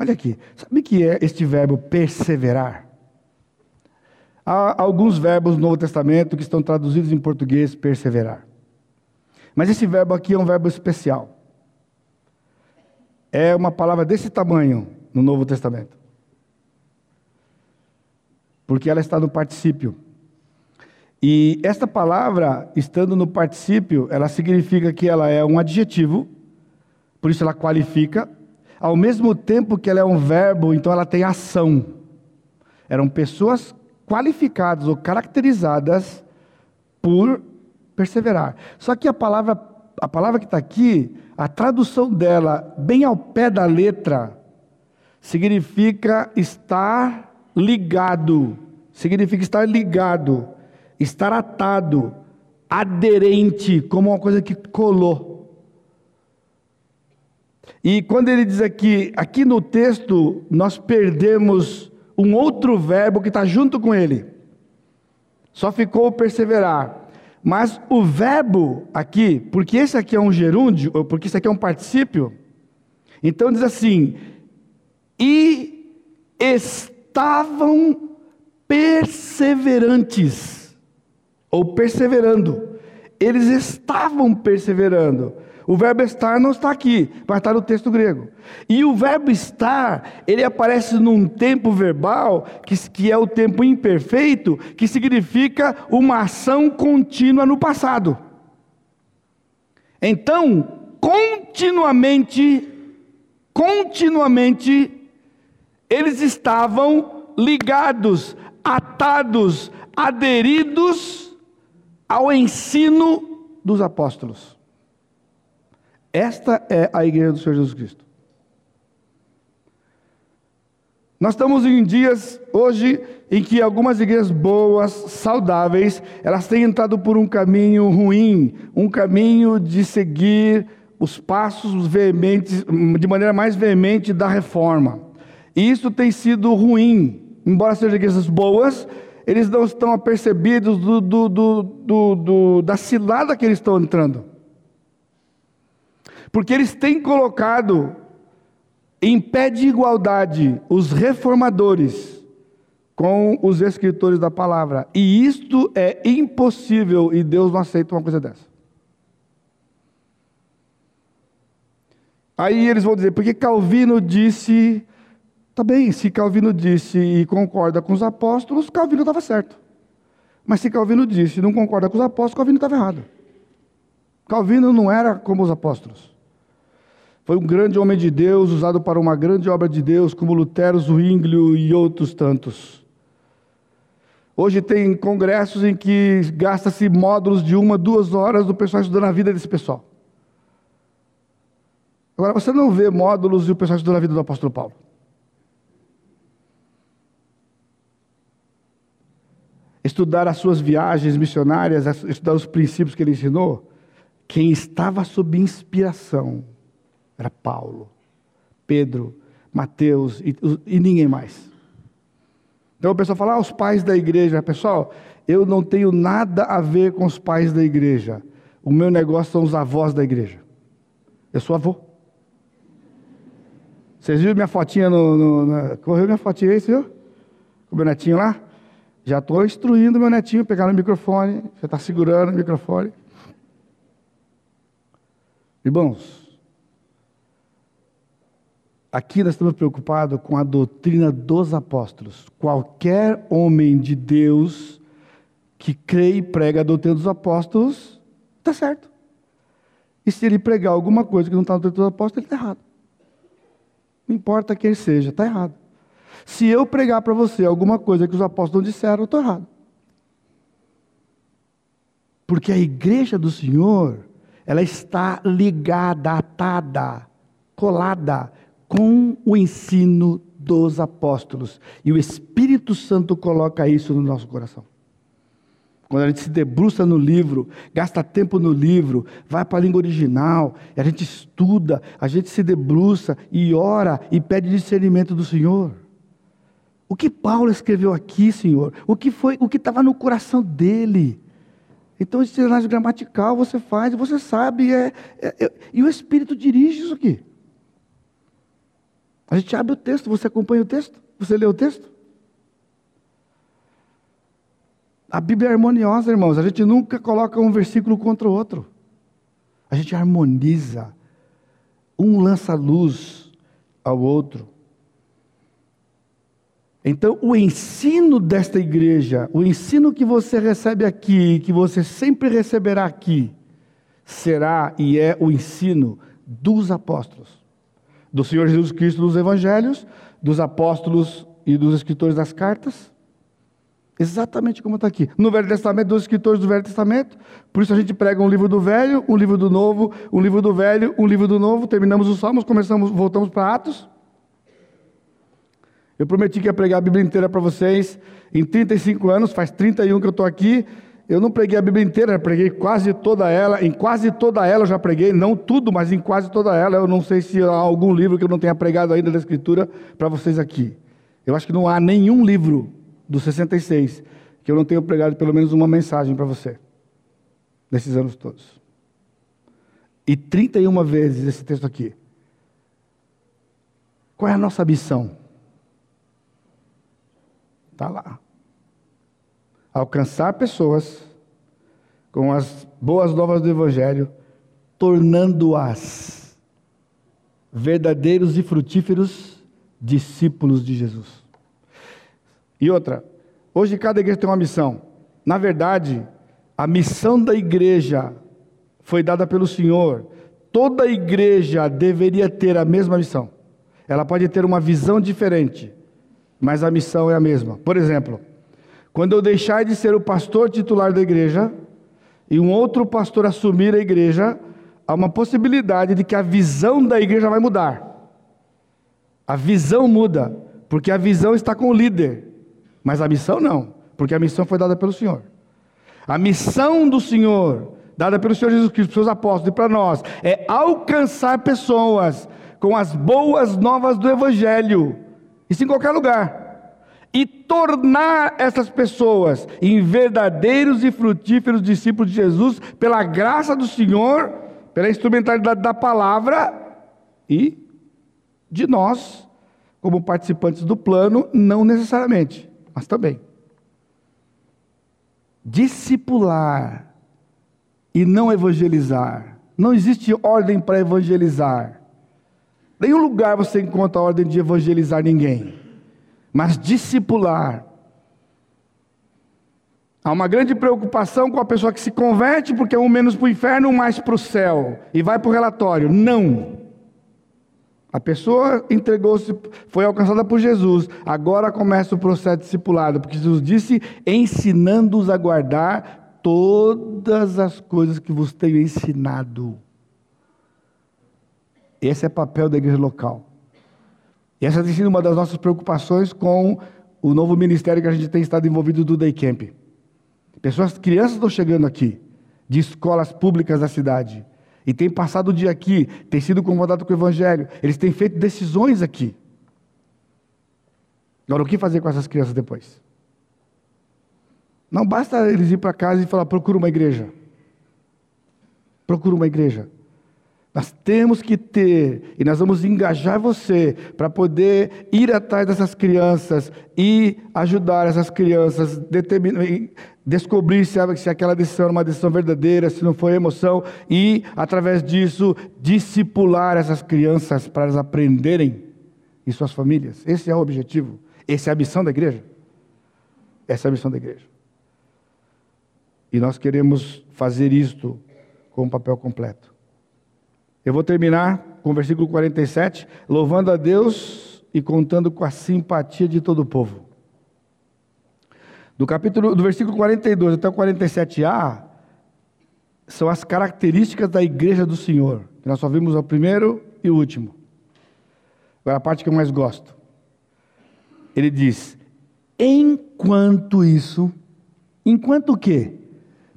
Olha aqui, sabe o que é este verbo perseverar? Há alguns verbos no Novo Testamento que estão traduzidos em português perseverar. Mas esse verbo aqui é um verbo especial. É uma palavra desse tamanho no Novo Testamento. Porque ela está no particípio. E esta palavra, estando no particípio, ela significa que ela é um adjetivo, por isso ela qualifica, ao mesmo tempo que ela é um verbo, então ela tem ação. Eram pessoas qualificadas ou caracterizadas por perseverar. Só que a palavra, a palavra que está aqui, a tradução dela, bem ao pé da letra, significa estar ligado. Significa estar ligado, estar atado, aderente, como uma coisa que colou. E quando ele diz aqui, aqui no texto, nós perdemos um outro verbo que está junto com ele. Só ficou perseverar. Mas o verbo aqui, porque esse aqui é um gerúndio, ou porque esse aqui é um particípio, então diz assim: e estavam perseverantes, ou perseverando. Eles estavam perseverando. O verbo estar não está aqui, mas está no texto grego. E o verbo estar, ele aparece num tempo verbal, que, que é o tempo imperfeito, que significa uma ação contínua no passado. Então, continuamente, continuamente, eles estavam ligados, atados, aderidos ao ensino dos apóstolos. Esta é a igreja do Senhor Jesus Cristo. Nós estamos em dias hoje em que algumas igrejas boas, saudáveis, elas têm entrado por um caminho ruim, um caminho de seguir os passos veementes, de maneira mais veemente da reforma. E isso tem sido ruim, embora sejam igrejas boas, eles não estão apercebidos do, do, do, da cilada que eles estão entrando. Porque eles têm colocado em pé de igualdade os reformadores com os escritores da palavra. E isto é impossível e Deus não aceita uma coisa dessa. Aí eles vão dizer, porque Calvino disse, tá bem, se Calvino disse e concorda com os apóstolos, Calvino estava certo. Mas se Calvino disse e não concorda com os apóstolos, Calvino estava errado. Calvino não era como os apóstolos. Foi um grande homem de Deus, usado para uma grande obra de Deus, como Lutero, Zwinglio e outros tantos. Hoje tem congressos em que gasta-se módulos de uma, duas horas do pessoal estudando a vida desse pessoal. Agora, você não vê módulos e o pessoal estudando a vida do apóstolo Paulo. Estudar as suas viagens missionárias, estudar os princípios que ele ensinou. Quem estava sob inspiração era Paulo, Pedro, Mateus e, e ninguém mais. Então o pessoal fala, ah, os pais da igreja. Pessoal, eu não tenho nada a ver com os pais da igreja. O meu negócio são os avós da igreja. Eu sou avô. Vocês viram minha fotinha no. no na... Correu minha fotinha aí, viu? Com o meu netinho lá? Já estou instruindo meu netinho pegar no microfone. Você está segurando o microfone. Irmãos, aqui nós estamos preocupados com a doutrina dos apóstolos. Qualquer homem de Deus que crê e prega a doutrina dos apóstolos, está certo. E se ele pregar alguma coisa que não está na doutrina dos apóstolos, ele está errado. Não importa quem seja, está errado. Se eu pregar para você alguma coisa que os apóstolos não disseram, eu estou errado. Porque a igreja do Senhor, ela está ligada, atada, colada com o ensino dos apóstolos. E o Espírito Santo coloca isso no nosso coração. Quando a gente se debruça no livro, gasta tempo no livro, vai para a língua original, a gente estuda, a gente se debruça e ora e pede discernimento do Senhor. O que Paulo escreveu aqui, Senhor? O que foi, o que estava no coração dele? Então, esse análise gramatical você faz, você sabe, é, é, é, e o Espírito dirige isso aqui. A gente abre o texto, você acompanha o texto, você lê o texto. A Bíblia é harmoniosa, irmãos. A gente nunca coloca um versículo contra o outro. A gente harmoniza. Um lança luz ao outro. Então, o ensino desta igreja, o ensino que você recebe aqui, que você sempre receberá aqui, será e é o ensino dos apóstolos, do Senhor Jesus Cristo dos evangelhos, dos apóstolos e dos escritores das cartas, Exatamente como está aqui. No Velho Testamento, dos escritores do Velho Testamento. Por isso a gente prega um livro do Velho, um livro do Novo, um livro do Velho, um livro do Novo. Terminamos os Salmos, começamos, voltamos para Atos. Eu prometi que ia pregar a Bíblia inteira para vocês em 35 anos, faz 31 que eu estou aqui. Eu não preguei a Bíblia inteira, preguei quase toda ela. Em quase toda ela eu já preguei, não tudo, mas em quase toda ela. Eu não sei se há algum livro que eu não tenha pregado ainda da Escritura para vocês aqui. Eu acho que não há nenhum livro dos 66, que eu não tenho pregado pelo menos uma mensagem para você, nesses anos todos. E 31 vezes esse texto aqui. Qual é a nossa missão? Está lá. Alcançar pessoas com as boas novas do Evangelho, tornando-as verdadeiros e frutíferos discípulos de Jesus. E outra, hoje cada igreja tem uma missão. Na verdade, a missão da igreja foi dada pelo Senhor. Toda igreja deveria ter a mesma missão. Ela pode ter uma visão diferente, mas a missão é a mesma. Por exemplo, quando eu deixar de ser o pastor titular da igreja e um outro pastor assumir a igreja, há uma possibilidade de que a visão da igreja vai mudar. A visão muda, porque a visão está com o líder. Mas a missão não, porque a missão foi dada pelo Senhor. A missão do Senhor, dada pelo Senhor Jesus Cristo, os apóstolos e para nós, é alcançar pessoas com as boas novas do Evangelho, isso em qualquer lugar, e tornar essas pessoas em verdadeiros e frutíferos discípulos de Jesus, pela graça do Senhor, pela instrumentalidade da palavra e de nós, como participantes do plano, não necessariamente mas também. Discipular e não evangelizar. Não existe ordem para evangelizar. Nenhum lugar você encontra a ordem de evangelizar ninguém. Mas discipular. Há uma grande preocupação com a pessoa que se converte, porque é um menos para o inferno, um mais para o céu. E vai para o relatório. Não. A pessoa entregou-se, foi alcançada por Jesus. Agora começa o processo discipulado, porque Jesus disse: ensinando-os a guardar todas as coisas que vos tenho ensinado. Esse é o papel da igreja local. E essa tem sido uma das nossas preocupações com o novo ministério que a gente tem estado envolvido do Day Camp. Pessoas, crianças estão chegando aqui, de escolas públicas da cidade e tem passado o dia aqui, tem sido incomodado com o Evangelho, eles têm feito decisões aqui. Agora, o que fazer com essas crianças depois? Não basta eles ir para casa e falar: procura uma igreja. Procura uma igreja. Nós temos que ter, e nós vamos engajar você para poder ir atrás dessas crianças e ajudar essas crianças, descobrir se, se aquela decisão é uma decisão verdadeira, se não foi emoção, e através disso discipular essas crianças para elas aprenderem e suas famílias. Esse é o objetivo, essa é a missão da igreja. Essa é a missão da igreja. E nós queremos fazer isto com um papel completo. Eu vou terminar com o versículo 47, louvando a Deus e contando com a simpatia de todo o povo. Do capítulo do versículo 42 até o 47a são as características da igreja do Senhor. Nós só vimos o primeiro e o último. Agora a parte que eu mais gosto. Ele diz: "Enquanto isso, enquanto o quê?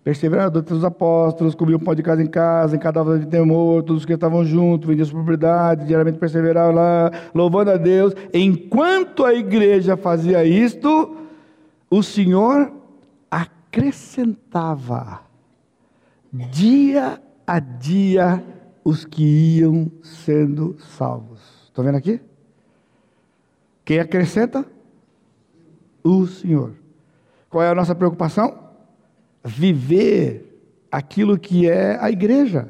Perseveraram doutrina dos apóstolos, comiam pão de casa em casa, em cadáver de temor, todos que estavam juntos, vendiam sua propriedade, diariamente perseveravam lá, louvando a Deus. Enquanto a igreja fazia isto, o Senhor acrescentava dia a dia os que iam sendo salvos. Estão vendo aqui? Quem acrescenta? O Senhor. Qual é a nossa preocupação? Viver aquilo que é a igreja.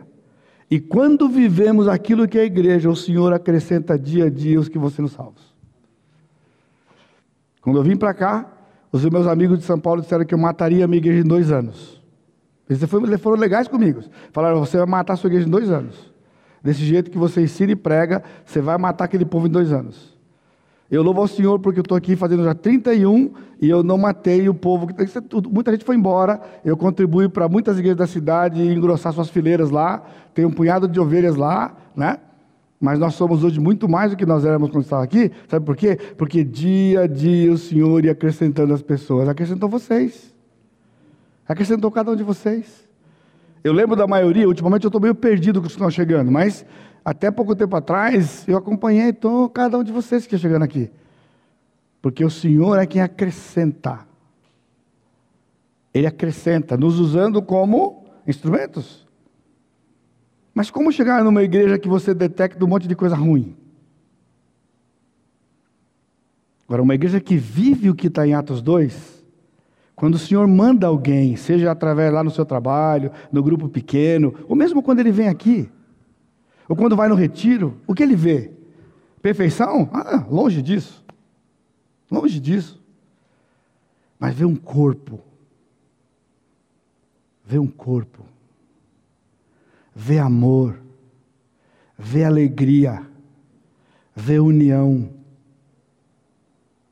E quando vivemos aquilo que é a igreja, o Senhor acrescenta dia a dia os que vão sendo salvos. Quando eu vim para cá, os meus amigos de São Paulo disseram que eu mataria a minha igreja em dois anos. Eles foram legais comigo. Falaram, você vai matar a sua igreja em dois anos. Desse jeito que você ensina e prega, você vai matar aquele povo em dois anos. Eu louvo ao Senhor porque eu estou aqui fazendo já 31 e eu não matei o povo. Muita gente foi embora. Eu contribuí para muitas igrejas da cidade engrossar suas fileiras lá. Tem um punhado de ovelhas lá, né? Mas nós somos hoje muito mais do que nós éramos quando estávamos aqui. Sabe por quê? Porque dia a dia o Senhor ia acrescentando as pessoas. Acrescentou vocês. Acrescentou cada um de vocês. Eu lembro da maioria, ultimamente eu estou meio perdido com os que estão chegando, mas até pouco tempo atrás, eu acompanhei então, cada um de vocês que está chegando aqui. Porque o Senhor é quem acrescenta. Ele acrescenta, nos usando como instrumentos. Mas como chegar numa igreja que você detecta um monte de coisa ruim? Agora, uma igreja que vive o que está em Atos 2, quando o Senhor manda alguém, seja através lá no seu trabalho, no grupo pequeno, ou mesmo quando ele vem aqui, ou quando vai no retiro, o que ele vê? Perfeição? Ah, longe disso. Longe disso. Mas vê um corpo. Vê um corpo. Vê amor. Vê alegria. Vê união.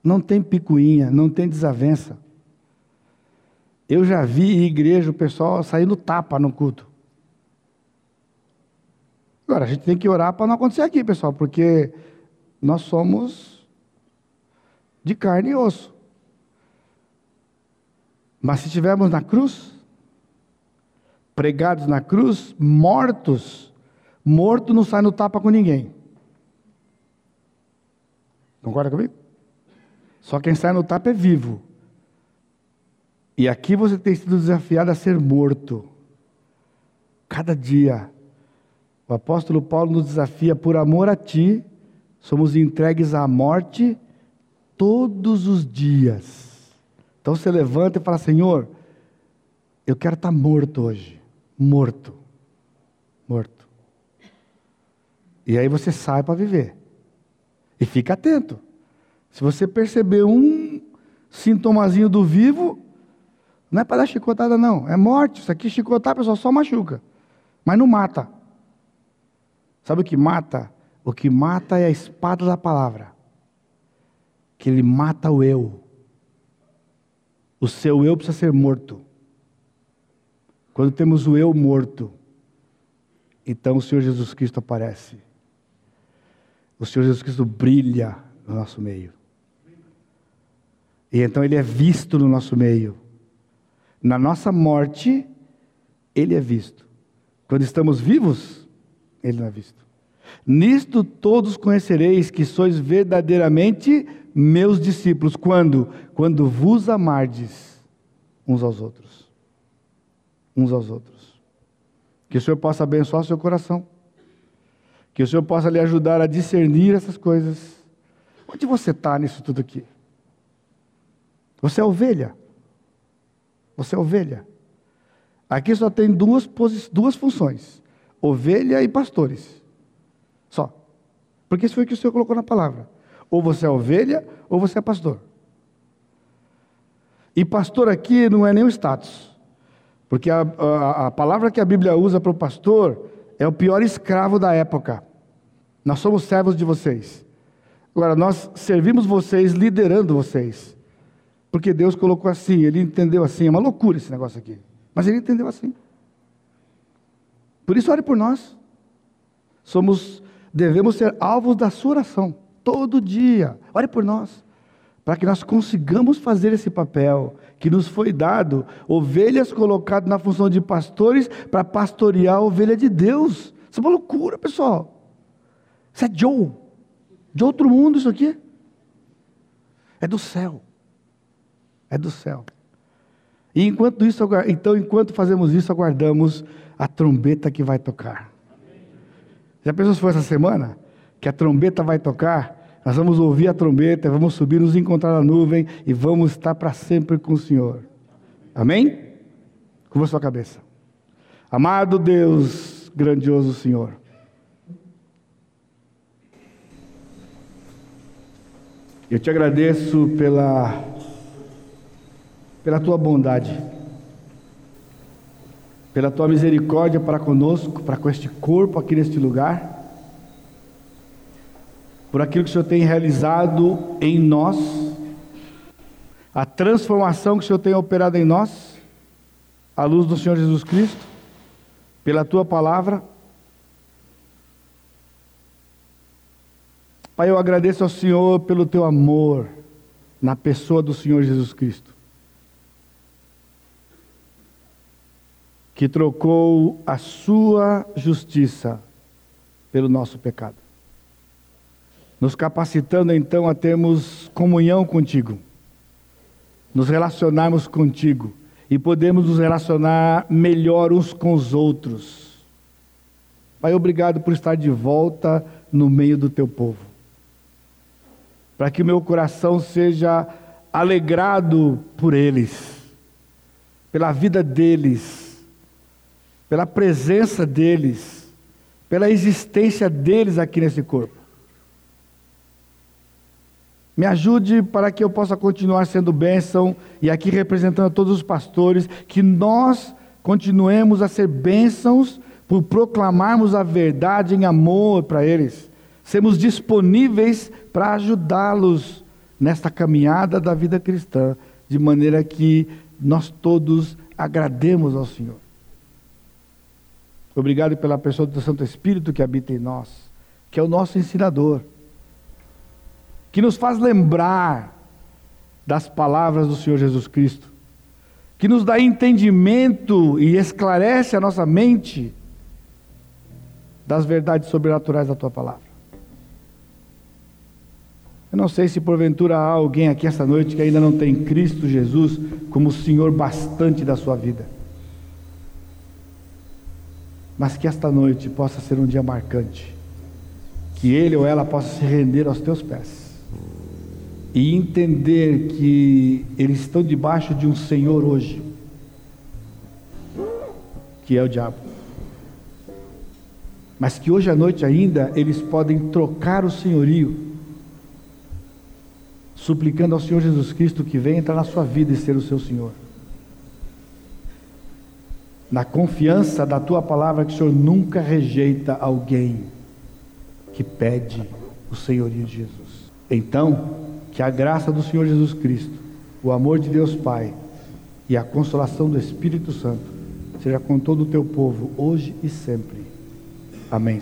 Não tem picuinha, não tem desavença. Eu já vi igreja o pessoal saindo tapa no culto. Agora, a gente tem que orar para não acontecer aqui, pessoal, porque nós somos de carne e osso. Mas se estivermos na cruz, pregados na cruz, mortos, morto não sai no tapa com ninguém. Concorda comigo? Só quem sai no tapa é vivo. E aqui você tem sido desafiado a ser morto. Cada dia o apóstolo Paulo nos desafia, por amor a ti, somos entregues à morte todos os dias. Então você levanta e fala: Senhor, eu quero estar morto hoje. Morto. Morto. E aí você sai para viver. E fica atento. Se você perceber um sintomazinho do vivo, não é para dar chicotada, não. É morte. Isso aqui chicotar, pessoal, só machuca. Mas não mata. Sabe o que mata? O que mata é a espada da palavra. Que ele mata o eu. O seu eu precisa ser morto. Quando temos o eu morto, então o Senhor Jesus Cristo aparece. O Senhor Jesus Cristo brilha no nosso meio. E então ele é visto no nosso meio. Na nossa morte, ele é visto. Quando estamos vivos, ele não é visto. Nisto todos conhecereis que sois verdadeiramente meus discípulos. Quando? Quando vos amardes uns aos outros. Uns aos outros. Que o Senhor possa abençoar seu coração. Que o Senhor possa lhe ajudar a discernir essas coisas. Onde você está nisso tudo aqui? Você é ovelha. Você é ovelha. Aqui só tem duas, duas funções: ovelha e pastores. Só. Porque isso foi o que o Senhor colocou na palavra. Ou você é ovelha, ou você é pastor. E pastor aqui não é nem o status. Porque a, a, a palavra que a Bíblia usa para o pastor é o pior escravo da época. Nós somos servos de vocês. Agora, nós servimos vocês liderando vocês. Porque Deus colocou assim, ele entendeu assim. É uma loucura esse negócio aqui. Mas ele entendeu assim. Por isso, ore por nós. Somos, devemos ser alvos da sua oração. Todo dia. Ore por nós para que nós consigamos fazer esse papel que nos foi dado, ovelhas colocadas na função de pastores para pastorear a ovelha de Deus. Isso é uma loucura, pessoal. Isso é Joe. De outro mundo isso aqui. É do céu. É do céu. E enquanto isso, então, enquanto fazemos isso, aguardamos a trombeta que vai tocar. Já pensou se foi essa semana? Que a trombeta vai tocar nós vamos ouvir a trombeta, vamos subir, nos encontrar na nuvem e vamos estar para sempre com o Senhor. Amém? Curva sua cabeça. Amado Deus, grandioso Senhor. Eu te agradeço pela, pela tua bondade, pela tua misericórdia para conosco, para com este corpo aqui neste lugar por aquilo que o Senhor tem realizado em nós, a transformação que o Senhor tem operado em nós, à luz do Senhor Jesus Cristo, pela tua palavra. Pai, eu agradeço ao Senhor pelo teu amor na pessoa do Senhor Jesus Cristo, que trocou a sua justiça pelo nosso pecado nos capacitando então a termos comunhão contigo, nos relacionarmos contigo e podemos nos relacionar melhor uns com os outros. Pai, obrigado por estar de volta no meio do teu povo. Para que o meu coração seja alegrado por eles, pela vida deles, pela presença deles, pela existência deles aqui nesse corpo. Me ajude para que eu possa continuar sendo bênção e aqui representando todos os pastores, que nós continuemos a ser bênçãos por proclamarmos a verdade em amor para eles. Sermos disponíveis para ajudá-los nesta caminhada da vida cristã, de maneira que nós todos agrademos ao Senhor. Obrigado pela pessoa do Santo Espírito que habita em nós, que é o nosso ensinador que nos faz lembrar das palavras do Senhor Jesus Cristo, que nos dá entendimento e esclarece a nossa mente das verdades sobrenaturais da tua palavra. Eu não sei se porventura há alguém aqui essa noite que ainda não tem Cristo Jesus como Senhor bastante da sua vida. Mas que esta noite possa ser um dia marcante. Que ele ou ela possa se render aos teus pés e entender que eles estão debaixo de um Senhor hoje, que é o diabo. Mas que hoje à noite ainda eles podem trocar o senhorio, suplicando ao Senhor Jesus Cristo que venha entrar na sua vida e ser o seu Senhor. Na confiança da tua palavra, que o Senhor nunca rejeita alguém que pede o senhorio de Jesus. Então, que a graça do Senhor Jesus Cristo, o amor de Deus Pai e a consolação do Espírito Santo seja com todo o teu povo, hoje e sempre. Amém.